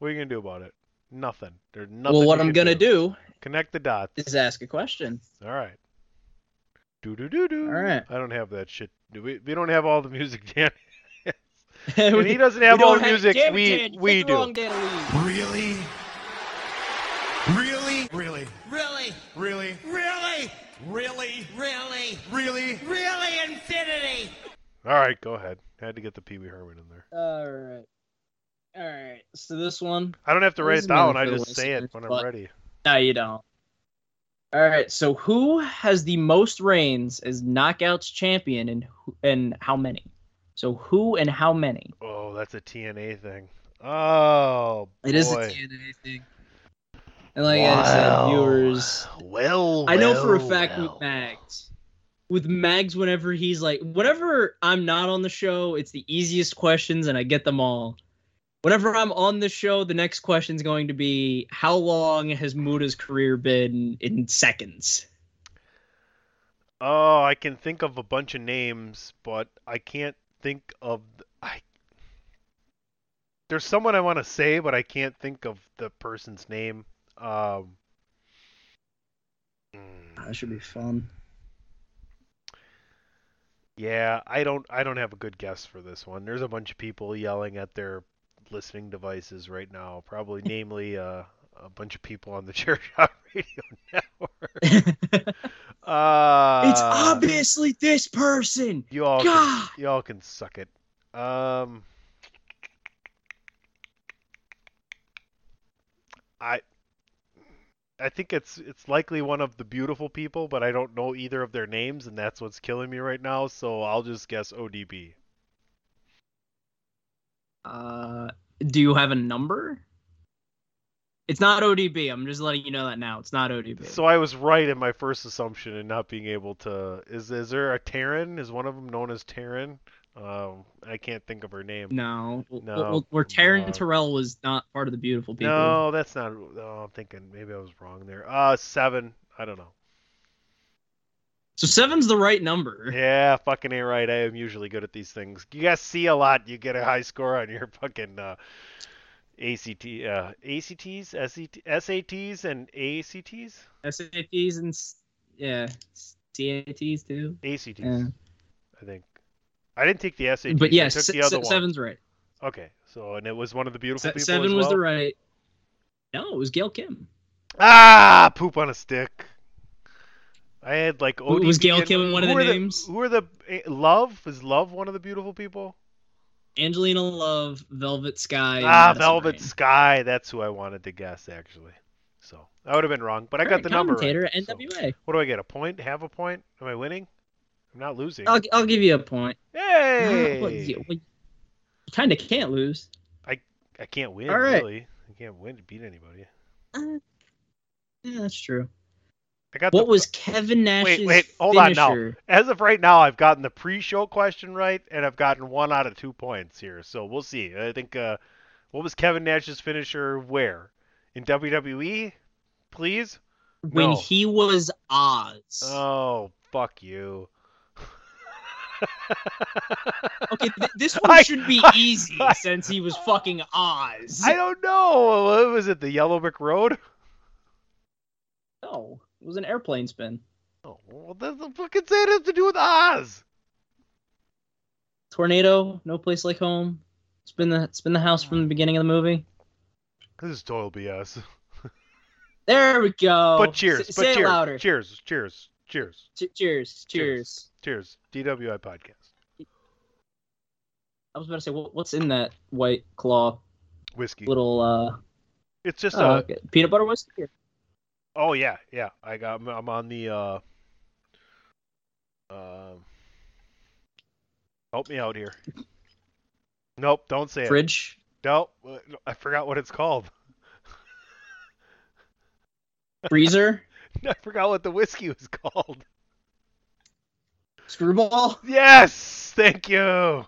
What are you gonna do about it? Nothing. There's nothing. well, what I'm gonna do. do Connect the dots. is ask a question. All right. Do do do do. All right. I don't have that shit. Do we? We don't have all the music, Dan. We- and he doesn't have all don't the music. damn it, we Dan, you we the do. wrong day. Really? Really? Really? Really? Really? Really? Really? Really? Really infinity. All right, go ahead. I had to get the Pee Wee Herman in there. All right. All right. So this one. I don't have to write it down. I just say it when I'm ready. No, you don't. All right. So who has the most reigns as knockouts champion, and who, and how many? So who and how many? Oh, that's a TNA thing. Oh, boy. it is a TNA thing. And like I said, viewers, Well, I know for a fact well. with Mags, with Mags, whenever he's like, whenever I'm not on the show, it's the easiest questions and I get them all. Whenever I'm on the show, the next question is going to be, how long has Muda's career been in seconds? Oh, I can think of a bunch of names, but I can't think of. I. There's someone I want to say, but I can't think of the person's name. Um. That should be fun. Yeah, I don't. I don't have a good guess for this one. There's a bunch of people yelling at their listening devices right now. Probably, namely, uh, a bunch of people on the Chair Chairshot Radio Network. uh, it's obviously this person. You all, God. can, you all can suck it. Um, I, I think it's it's likely one of the beautiful people, but I don't know either of their names, and that's what's killing me right now. So I'll just guess ODB. Uh, do you have a number? It's not ODB. I'm just letting you know that now. It's not ODB. So I was right in my first assumption and not being able to. Is is there a Taryn? Is one of them known as Taryn? Um, I can't think of her name. no, No, Well, where Taryn. Terrell was not part of the beautiful people. No, that's not. Oh, I'm thinking maybe I was wrong there. Uh, seven. I don't know. So seven's the right number. Yeah, fucking ain't right. I am usually good at these things. You guys see a lot. You get a high score on your fucking uh, ACT, uh, ACTs, SAT, SATs, and ACTs. SATs and yeah, CATs too. ACTs, Yeah. I think. I didn't take the SATs. But yes, took se- the other se- one. seven's right. Okay, so and it was one of the beautiful Se- people. seven as was the right. No, it was Gail Kim. Ah, poop on a stick. I had like Who- was ODB Gail and- Kim one of the names? who are the eh, Love? Is Love one of the beautiful people? Angelina Love, Velvet Sky. ah, Velvet Rain. Sky. That's who I wanted to guess actually. So I would have been wrong, but I got the number right. commentator, So, what do I get? A point? Half a point? Am I winning? I'm not losing. I'll, I'll give you a point. Hey! Well, you, well, you kind of can't lose. I I can't win All right. really. I can't win to beat anybody. Uh, yeah, that's true. I got What the, was Kevin Nash's Wait, wait, hold on now. As of right now, I've gotten the pre-show question right, and I've gotten one out of two points here. So we'll see. I think. Uh, what was Kevin Nash's finisher? Where? In WWE? Please. when No. he was Oz. Oh, fuck you. Okay, th- this one I- should be I- easy I- since he was fucking Oz. I don't know. What was it? The Yellow Brick Road? know. It was an airplane spin. Oh, well, that's the fucking say it has to do with Oz. Tornado, no place like home. Spin the spin the house from the beginning of the movie. This is total BS. There we go. but cheers. S- but say cheers. it louder. Cheers. Cheers. Cheers. Che- cheers. Cheers. Cheers. DWI podcast. I was about to say, what's in that white claw Whiskey. little uh? It's just oh, a. okay. peanut butter whiskey. Oh yeah, yeah. I got. I'm- on the. uh um, help me out here. Nope, don't say it. Fridge. Nope, uh, I forgot what it's called. Freezer. I forgot what the whiskey was called. Skrewball. Yes, thank you.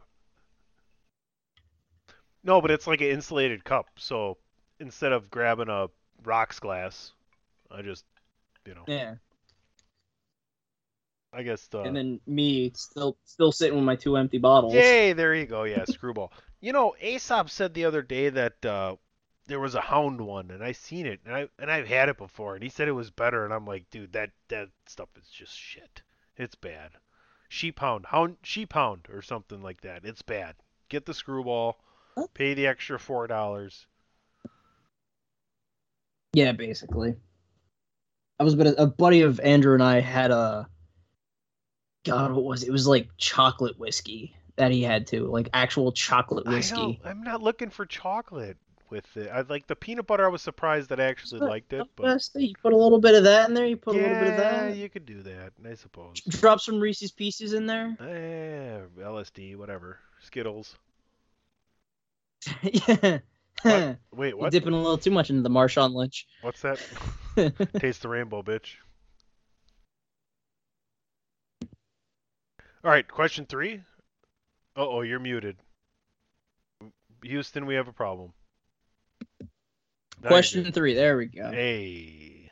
No, but it's like an insulated cup. So instead of grabbing a rocks glass, I just, you know, Yeah. I guess the. and then me still still sitting with my two empty bottles. Yay, there you go. Yeah, Skrewball. you know, Aesop said the other day that uh, there was a hound one, and I seen it, and I and I've had it before, and he said it was better, and I'm like, dude, that that stuff is just shit. It's bad. Sheep hound, hound, sheep hound, or something like that. It's bad. Get the Skrewball. Oh. Pay the extra four dollars. Yeah, basically. I was, but a, a buddy of Andrew and I had a. God, what was it? It was like chocolate whiskey that he had too, like actual chocolate I whiskey. I'm not looking for chocolate with it. I like the peanut butter. I was surprised that I actually liked it, but You put a little bit of that in there. You put a little bit of yeah, that. you could do that, I suppose. Drop some Reese's Pieces in there. Eh, LSD, whatever. Skittles. yeah. What? Wait, You're what? dipping a little too much into the Marshawn Lynch. What's that? Taste the rainbow, bitch. All right, question three. Uh oh, you're muted. Houston, we have a problem. Question three. There we go. Hey.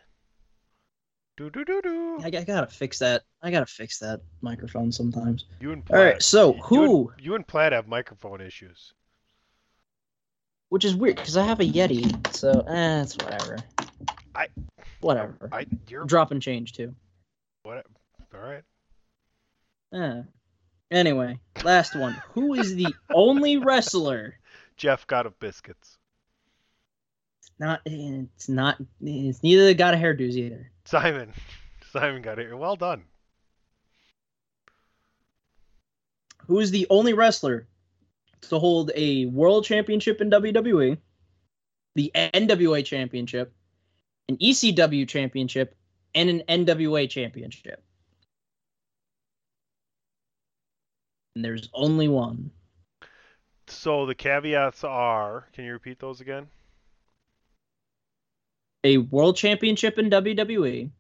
Do do do do. I, I gotta fix that. I gotta fix that microphone sometimes. You and All Platt. right. So You who? and, you and Platt have microphone issues. Which is weird because I have a Yeti. So eh, it's whatever. I. Whatever. I. You're. Dropping change too. What? All right. Eh. Anyway, last one. Who is the only wrestler? Jeff got of biscuits. Not. It's not. It's neither got a hairdos either. Simon. Simon got it. Well done. Who is the only wrestler to hold a world championship in WWE, the NWA championship, an ECW championship, and an NWA championship? And there's only one. So the caveats are. Can you repeat those again? A world championship in WWE,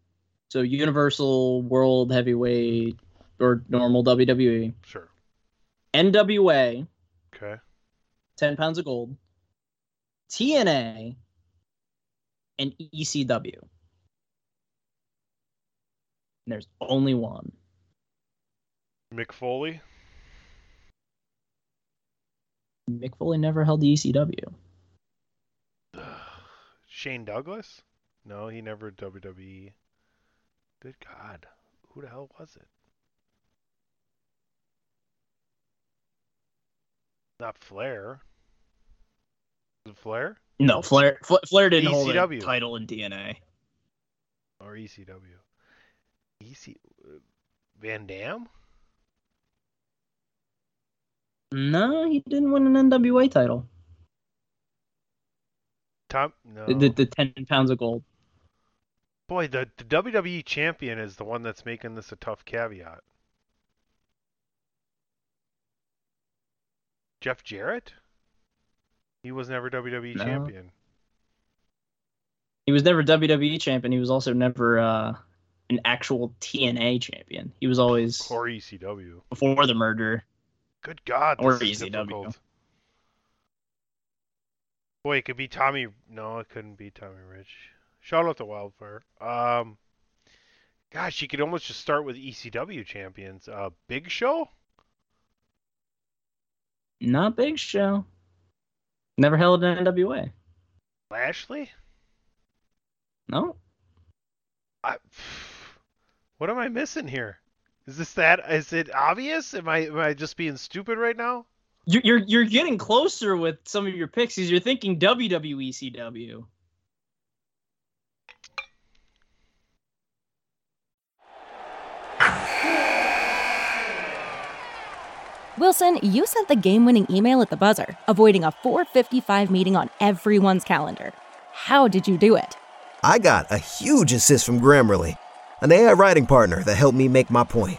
so Universal World Heavyweight or normal WWE, Sure. NWA, Okay. 10 pounds of gold, TNA, and ECW. And there's only one. Mick Foley. Mick Foley never held the ECW. Shane Douglas? No, he never WWE. Good God. Who the hell was it? Not Flair. Was it Flair? No, Flair Fla- Flair didn't hold a title in TNA. Or ECW? EC. Van Dam? No, he didn't win an NWA title. Tom? No. The, the, 10 pounds of gold. Boy, the, the WWE champion is the one that's making this a tough caveat. Jeff Jarrett? He was never WWE No. champion. He was never WWE champion. He was also never uh, an actual TNA champion. He was always Or ECW. before the merger. Good God, Or ECW. difficult. Boy, it could be Tommy. No, it couldn't be Tommy Rich. Shout out to Wildfire. Um, gosh, you could almost just start with ECW champions. Uh, Big Show. Not Big Show. Never held an NWA. Lashley. No. I, what am I missing here? Is this that? Is it obvious? Am I am I just being stupid right now? You're, you're you're getting closer with some of your picks. 'cause You're thinking WWE CW. Wilson, you sent the game winning email at the buzzer, avoiding a 455 meeting on everyone's calendar. How did you do it? I got a huge assist from Grammarly, an AI writing partner that helped me make my point.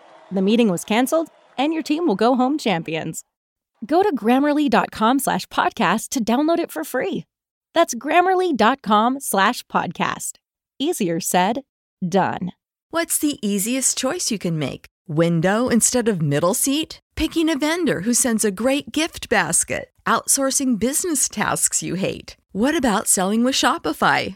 The meeting was canceled, and your team will go home champions. Go to grammarly.com slash podcast to download it for free. That's grammarly.com slash podcast. Easier said, done. What's the easiest choice you can make? Window instead of middle seat? Picking a vendor who sends a great gift basket? Outsourcing business tasks you hate? What about selling with Shopify?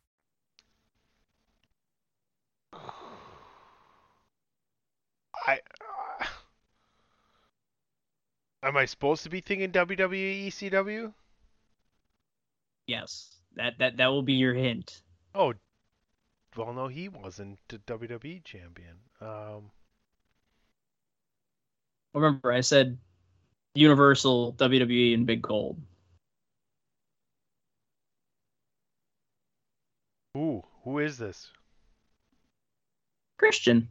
I. Uh, am I supposed to be thinking WWE ECW? Yes. That that that will be your hint. Oh, well, no, he wasn't the WWE champion. Um, Remember, I said Universal, WWE, and Big Gold. who? Who is this? Christian.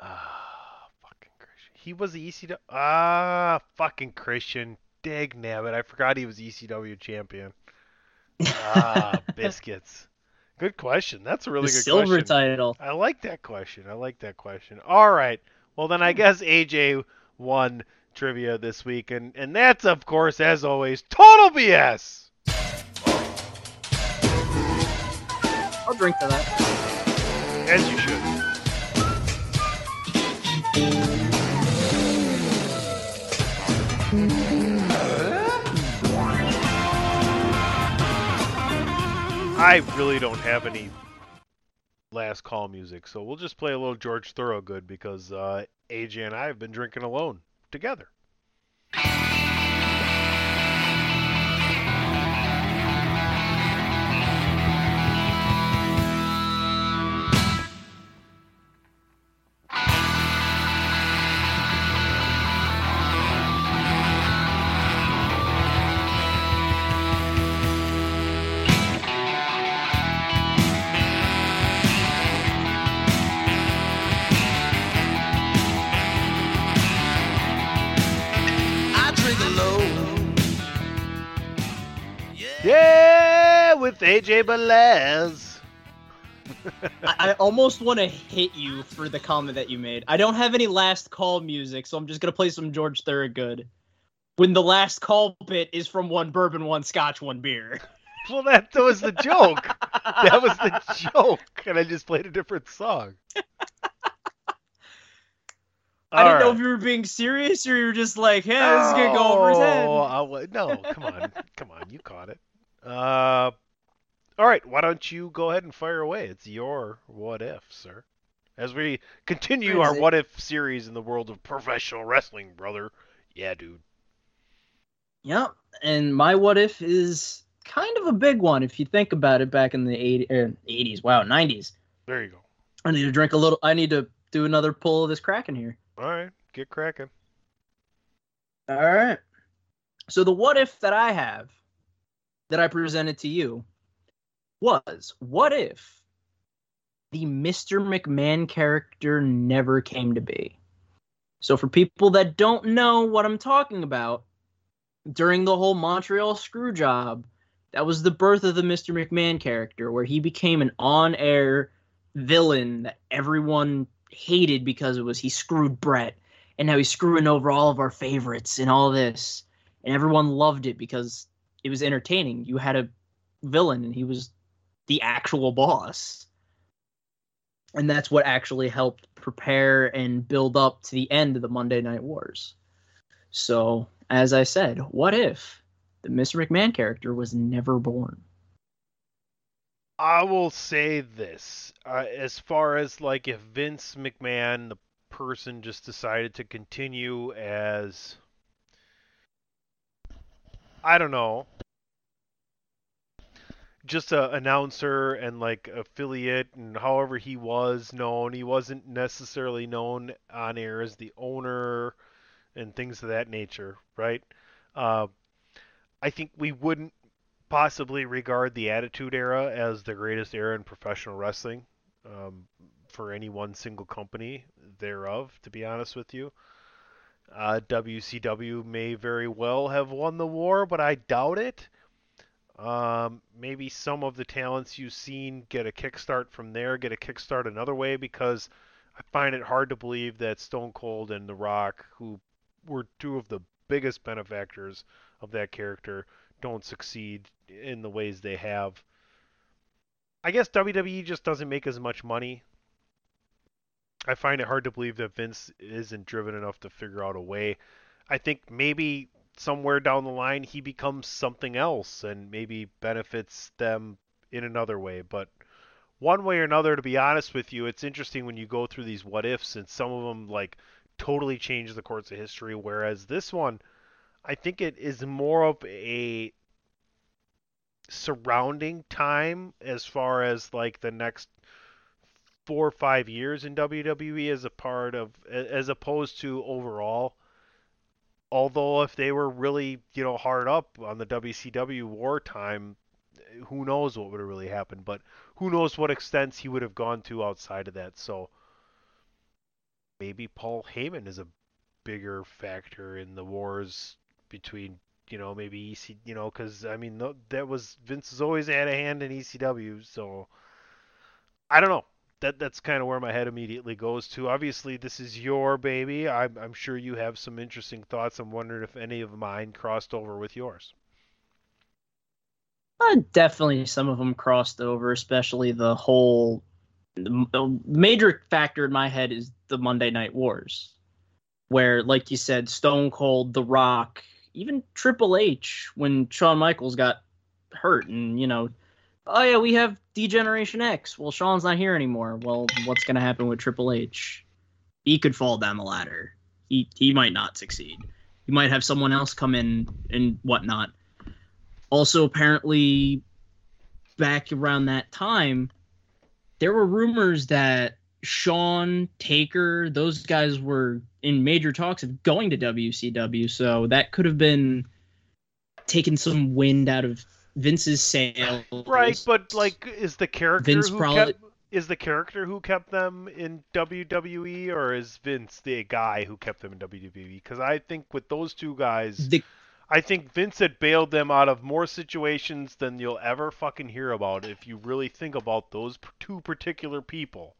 Ah, fucking Christian. He was the ECW. Ah, fucking Christian. Dig nabbit. I forgot he was ECW champion. Ah, biscuits. Good question. That's a really the good silver question. title. I like that question. I like that question. All right. Well, then I guess AJ won trivia this week, and and that's of course, as always, total BS. I'll drink to that. As you should. I really don't have any last call music, so we'll just play a little George Thorogood because uh, AJ and I have been drinking alone together. AJ Belez. I, I almost want to hit you for the comment that you made. I don't have any last call music, so I'm just gonna play some George Thorogood. When the last call bit is from one bourbon, one scotch, one beer. Well, that, that was the joke. that was the joke, and I just played a different song. I didn't All know if you were being serious or you were just like, "Hey, this is gonna go over his head." Oh, no, come on, come on, you caught it. Uh, all right, why don't you go ahead and fire away? It's your what if, sir. As we continue our what if series in the world of professional wrestling, brother. Yeah, dude. Yep. And my what if is kind of a big one if you think about it back in the 80, er, 80s, wow, 90s. There you go. I need to drink a little, I need to do another pull of this Kraken here. All right, get cracking. All right. So the what if that I have that I presented to you was what if the Mr. McMahon character never came to be? So for people that don't know what I'm talking about, during the whole Montreal screw job, that was the birth of the Mr. McMahon character where he became an on-air villain that everyone hated because it was he screwed Brett and now he's screwing over all of our favorites and all this. And everyone loved it because it was entertaining. You had a villain and he was the actual boss. And that's what actually helped prepare and build up to the end of the Monday Night Wars. So, as I said, what if the Mr. McMahon character was never born? I will say this: uh, as far as like if Vince McMahon, the person, just decided to continue as I don't know, just a announcer and like affiliate and however he was known, he wasn't necessarily known on air as the owner and things of that nature, right? Uh, I think we wouldn't possibly regard the Attitude Era as the greatest era in professional wrestling um, for any one single company thereof, to be honest with you. Uh, WCW may very well have won the war, but I doubt it. Um, maybe some of the talents you've seen get a kickstart from there, get a kickstart another way, because I find it hard to believe that Stone Cold and The Rock, who were two of the biggest benefactors of that character, don't succeed in the ways they have. I guess WWE just doesn't make as much money. I find it hard to believe that Vince isn't driven enough to figure out a way. I think maybe somewhere down the line he becomes something else and maybe benefits them in another way. But one way or another, to be honest with you, it's interesting when you go through these what ifs and some of them like totally change the course of history. Whereas this one, I think it is more of a surrounding time as far as like the next four or five years in WWE as a part of as opposed to overall. Although if they were really you know hard up on the WCW wartime, who knows what would have really happened? But who knows what extents he would have gone to outside of that? So maybe Paul Heyman is a bigger factor in the wars between you know maybe EC you know because I mean that was Vince has always had a hand in ECW so I don't know that that's kind of where my head immediately goes to. Obviously this is your baby. I'm, I'm sure you have some interesting thoughts. I'm wondering if any of mine crossed over with yours. Uh, definitely some of them crossed over, especially the whole. The major factor in my head is the Monday Night Wars, where, like you said, Stone Cold, The Rock, even Triple H, when Shawn Michaels got hurt, and you know, oh yeah, we have Degeneration X. Well, Shawn's not here anymore. Well, what's gonna happen with Triple H? He could fall down the ladder. He he might not succeed. You might have someone else come in and whatnot. Also, apparently, back around that time, there were rumors that Shawn Taker, those guys were in major talks of going to WCW. So that could have been taking some wind out of Vince's sails. Right, but like, is the character Vince who probably- kept is the character who kept them in WWE, or is Vince the guy who kept them in WWE? Because I think with those two guys, The- I think Vince had bailed them out of more situations than you'll ever fucking hear about if you really think about those two particular people.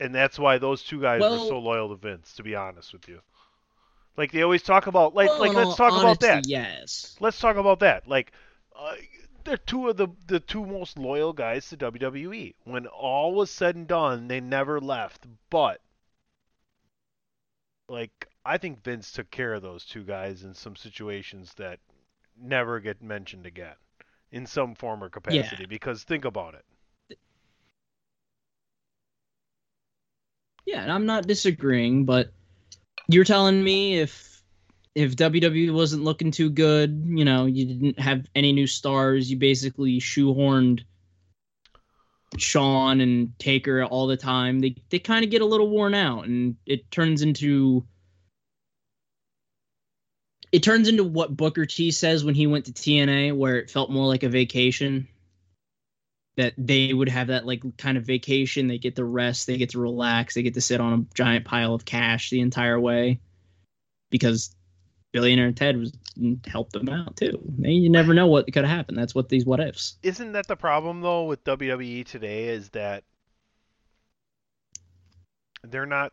And that's why those two guys were so loyal to Vince, to be honest with you. Like they always talk about, like, Well, like let's talk about that. Yes. Let's talk about that. Like, uh, they're two of the the two most loyal guys to WWE. When all was said and done, they never left. But like, I think Vince took care of those two guys in some situations that never get mentioned again in some form or capacity. Because think about it. Yeah, and I'm not disagreeing, but you're telling me if if WWE wasn't looking too good, you know, you didn't have any new stars, you basically shoehorned Shawn and Taker all the time. They they kind of get a little worn out, and it turns into it turns into what Booker T says when he went to TNA, where it felt more like a vacation. That they would have that like kind of vacation. They get to rest, they get to relax, they get to sit on a giant pile of cash the entire way, because billionaire Ted was helped them out too. You never know what could have happened. That's what these what ifs. Isn't that the problem though with WWE today? Is that they're not.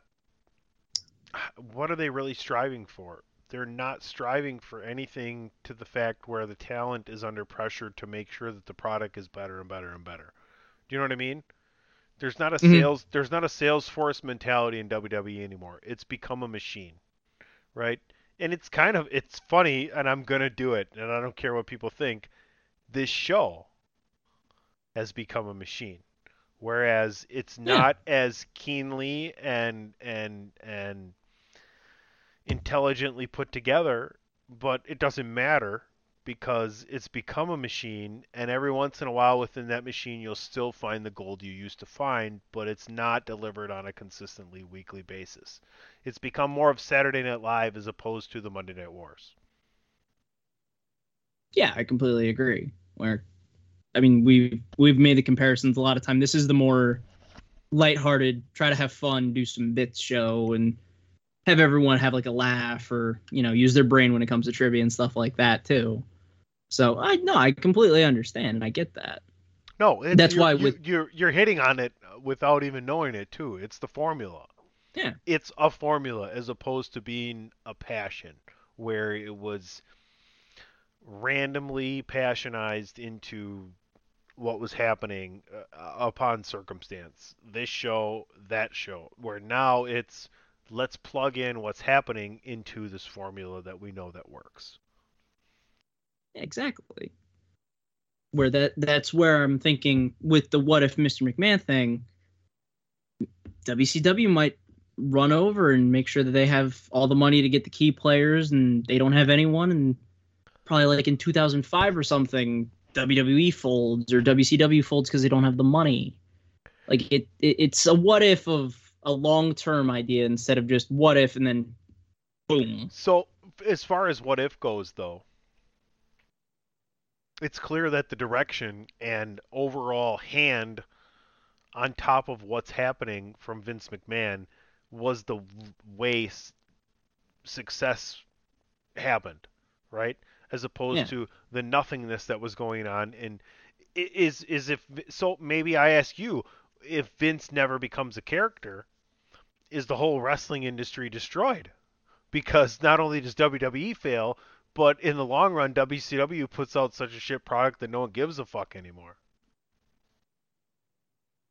What are they really striving for? They're not striving for anything to the fact where the talent is under pressure to make sure that the product is better and better and better. Do you know what I mean? There's not a Mhm. sales there's not a Salesforce mentality in WWE anymore. It's become a machine, right? And it's kind of it's funny, and I'm gonna do it, and I don't care what people think. This show has become a machine, whereas it's Yeah. not as keenly and and and intelligently put together, but it doesn't matter because it's become a machine and every once in a while within that machine you'll still find the gold you used to find, but it's not delivered on a consistently weekly basis. It's become more of Saturday Night Live as opposed to the Monday Night Wars. Yeah, I completely agree. Where, I mean, we've we've made the comparisons a lot of time. This is the more lighthearted, try to have fun, do some bits show, and have everyone have like a laugh or you know use their brain when it comes to trivia and stuff like that too. So I no, I completely understand and I get that. No, it, That's you're- why with- you're you're hitting on it without even knowing it too. It's the formula. Yeah. It's a formula as opposed to being a passion where it was randomly passionized into what was happening uh, upon circumstance. This show, that show, where now it's let's plug in what's happening into this formula that we know that works. Exactly. Where that that's where I'm thinking with the what if Mr. McMahon thing, WCW might run over and make sure that they have all the money to get the key players and they don't have anyone and probably like in 2005 or something WWE folds or WCW folds because they don't have the money. Like it, it it's a what if of a long-term idea instead of just what if and then boom. So, as far as what if goes, though, it's clear that the direction and overall hand on top of what's happening from Vince McMahon was the way s- success happened, right? As opposed Yeah. to the nothingness that was going on. And is is if so? Maybe I ask you, if Vince never becomes a character, is the whole wrestling industry destroyed? because not only does WWE fail, but in the long run, WCW puts out such a shit product that no one gives a fuck anymore.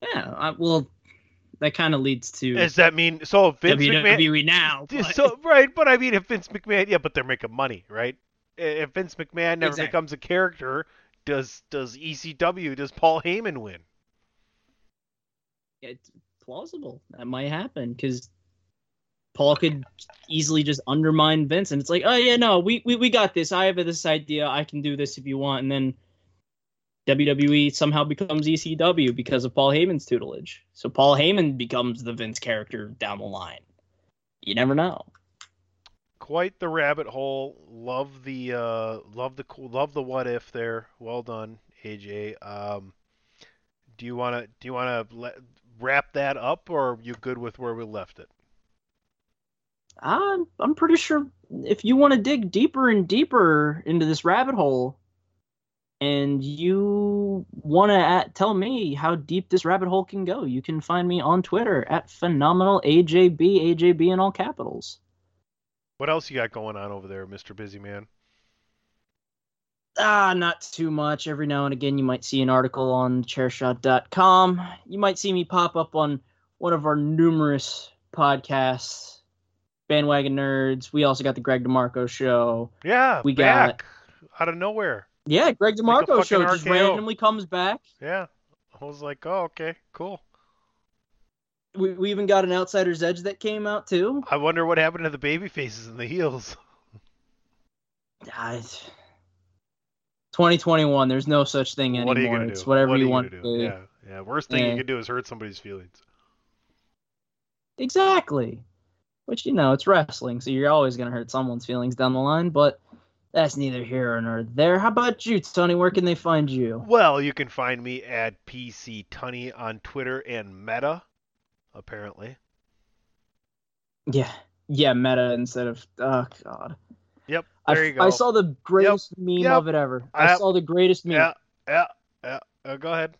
Yeah, I, well, that kind of leads to Does that mean so? If Vince WWE McMahon, now. but- So right, but I mean, if Vince McMahon, yeah, but they're making money, right? If Vince McMahon never Exactly. becomes a character, does does ECW, does Paul Heyman win? It's plausible that might happen because Paul could easily just undermine Vince, and it's like, oh yeah, no, we, we we got this. I have this idea. I can do this if you want, and then WWE somehow becomes ECW because of Paul Heyman's tutelage. So Paul Heyman becomes the Vince character down the line. You never know. Quite the rabbit hole. Love the uh, love the cool, love the what if there. Well done, AJ. Um, do you want to do you want to let, wrap that up, or are you good with where we left it? I'm I'm pretty sure if you want to dig deeper and deeper into this rabbit hole, and you want to tell me how deep this rabbit hole can go, you can find me on Twitter at phenomenal AJB AJB in all capitals. What else you got going on over there, Mr. Busy Man? Ah, not too much. Every now and again, you might see an article on chairshot.com. You might see me pop up on one of our numerous podcasts, Bandwagon Nerds. We also got the Greg DeMarco show. Yeah, We got- back out of nowhere. Yeah, Greg Like DeMarco show fucking just randomly comes back. Yeah, I was like, oh, okay, cool. We, we even got an Outsider's Edge that came out too. I wonder what happened to the baby faces and the heels. It's- 2021. There's no such thing anymore. What are you gonna it's do? whatever What you you want gonna do? do. Yeah, yeah. Worst thing Yeah. you can do is hurt somebody's feelings. Exactly. Which you know, it's wrestling, so you're always gonna hurt someone's feelings down the line. But that's neither here nor there. How about you, Tony? Where can they find you? Well, you can find me at PC Tunney on Twitter and Meta, apparently. Yeah, yeah, meta instead of oh god. Yep, I, there you go. I saw the greatest meme yep. of it ever. I Yep. saw the greatest meme. Yeah, yeah, yeah. Uh, go ahead.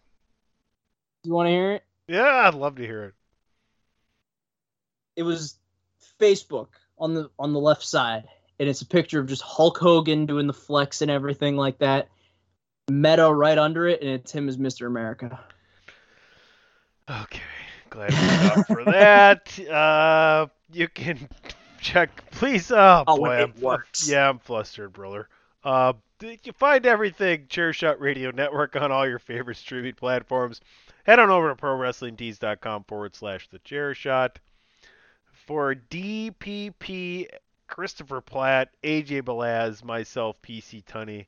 Do you want to hear it? Yeah, I'd love to hear it. it was Facebook on the on the left side, and it's a picture of just Hulk Hogan doing the flex and everything like that. Meta right under it, and it's him as Mr. America. Okay, glad we for that. Uh, you can check, please. Oh, Oh, boy, I'm. Yeah, I'm flustered, brother. Uh, you find everything Chairshot Radio Network on all your favorite streaming platforms. Head on over to ProWrestlingTees.com forward slash The Chair Shot. For DPP, Christopher Platt, AJ Belaz, myself, PC Tunney.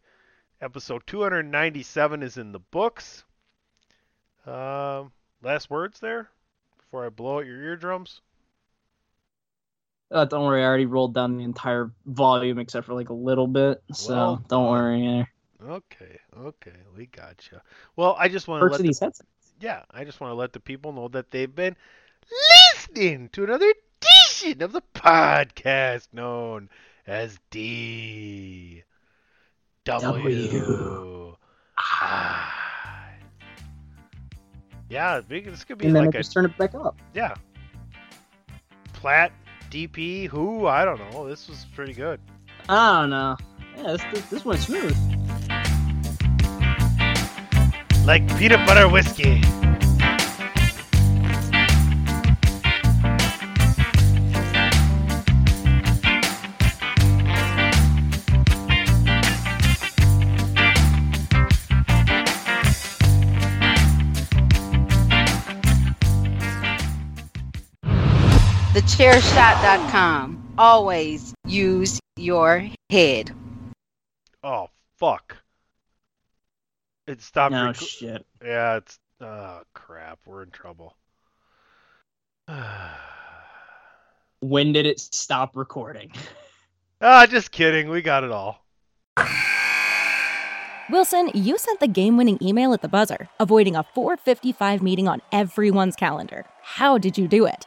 Episode 297 is in the books. Um, last words there before I blow out your eardrums. Uh, don't worry, I already rolled down the entire volume except for like a little bit, so Well don't worry. eh. Okay, okay, we got gotcha. You. Well, I just want to let the, yeah, I just want to let the people know that they've been listening to another edition of the podcast known as D W. Yeah, this could be And then like I a just turn it back up. yeah. Platt, DP, who I don't know. This was pretty good. I don't know. Yeah, this, this, this went smooth. Like peanut butter whiskey. TheChairShot.com. Always use your head. Oh fuck! It stopped. No rec- shit. Yeah, it's. Oh crap! We're in trouble. When did it stop recording? ah, just kidding. We got it all. Wilson, you sent the game winning email at the buzzer, avoiding a 455 meeting on everyone's calendar. How did you do it?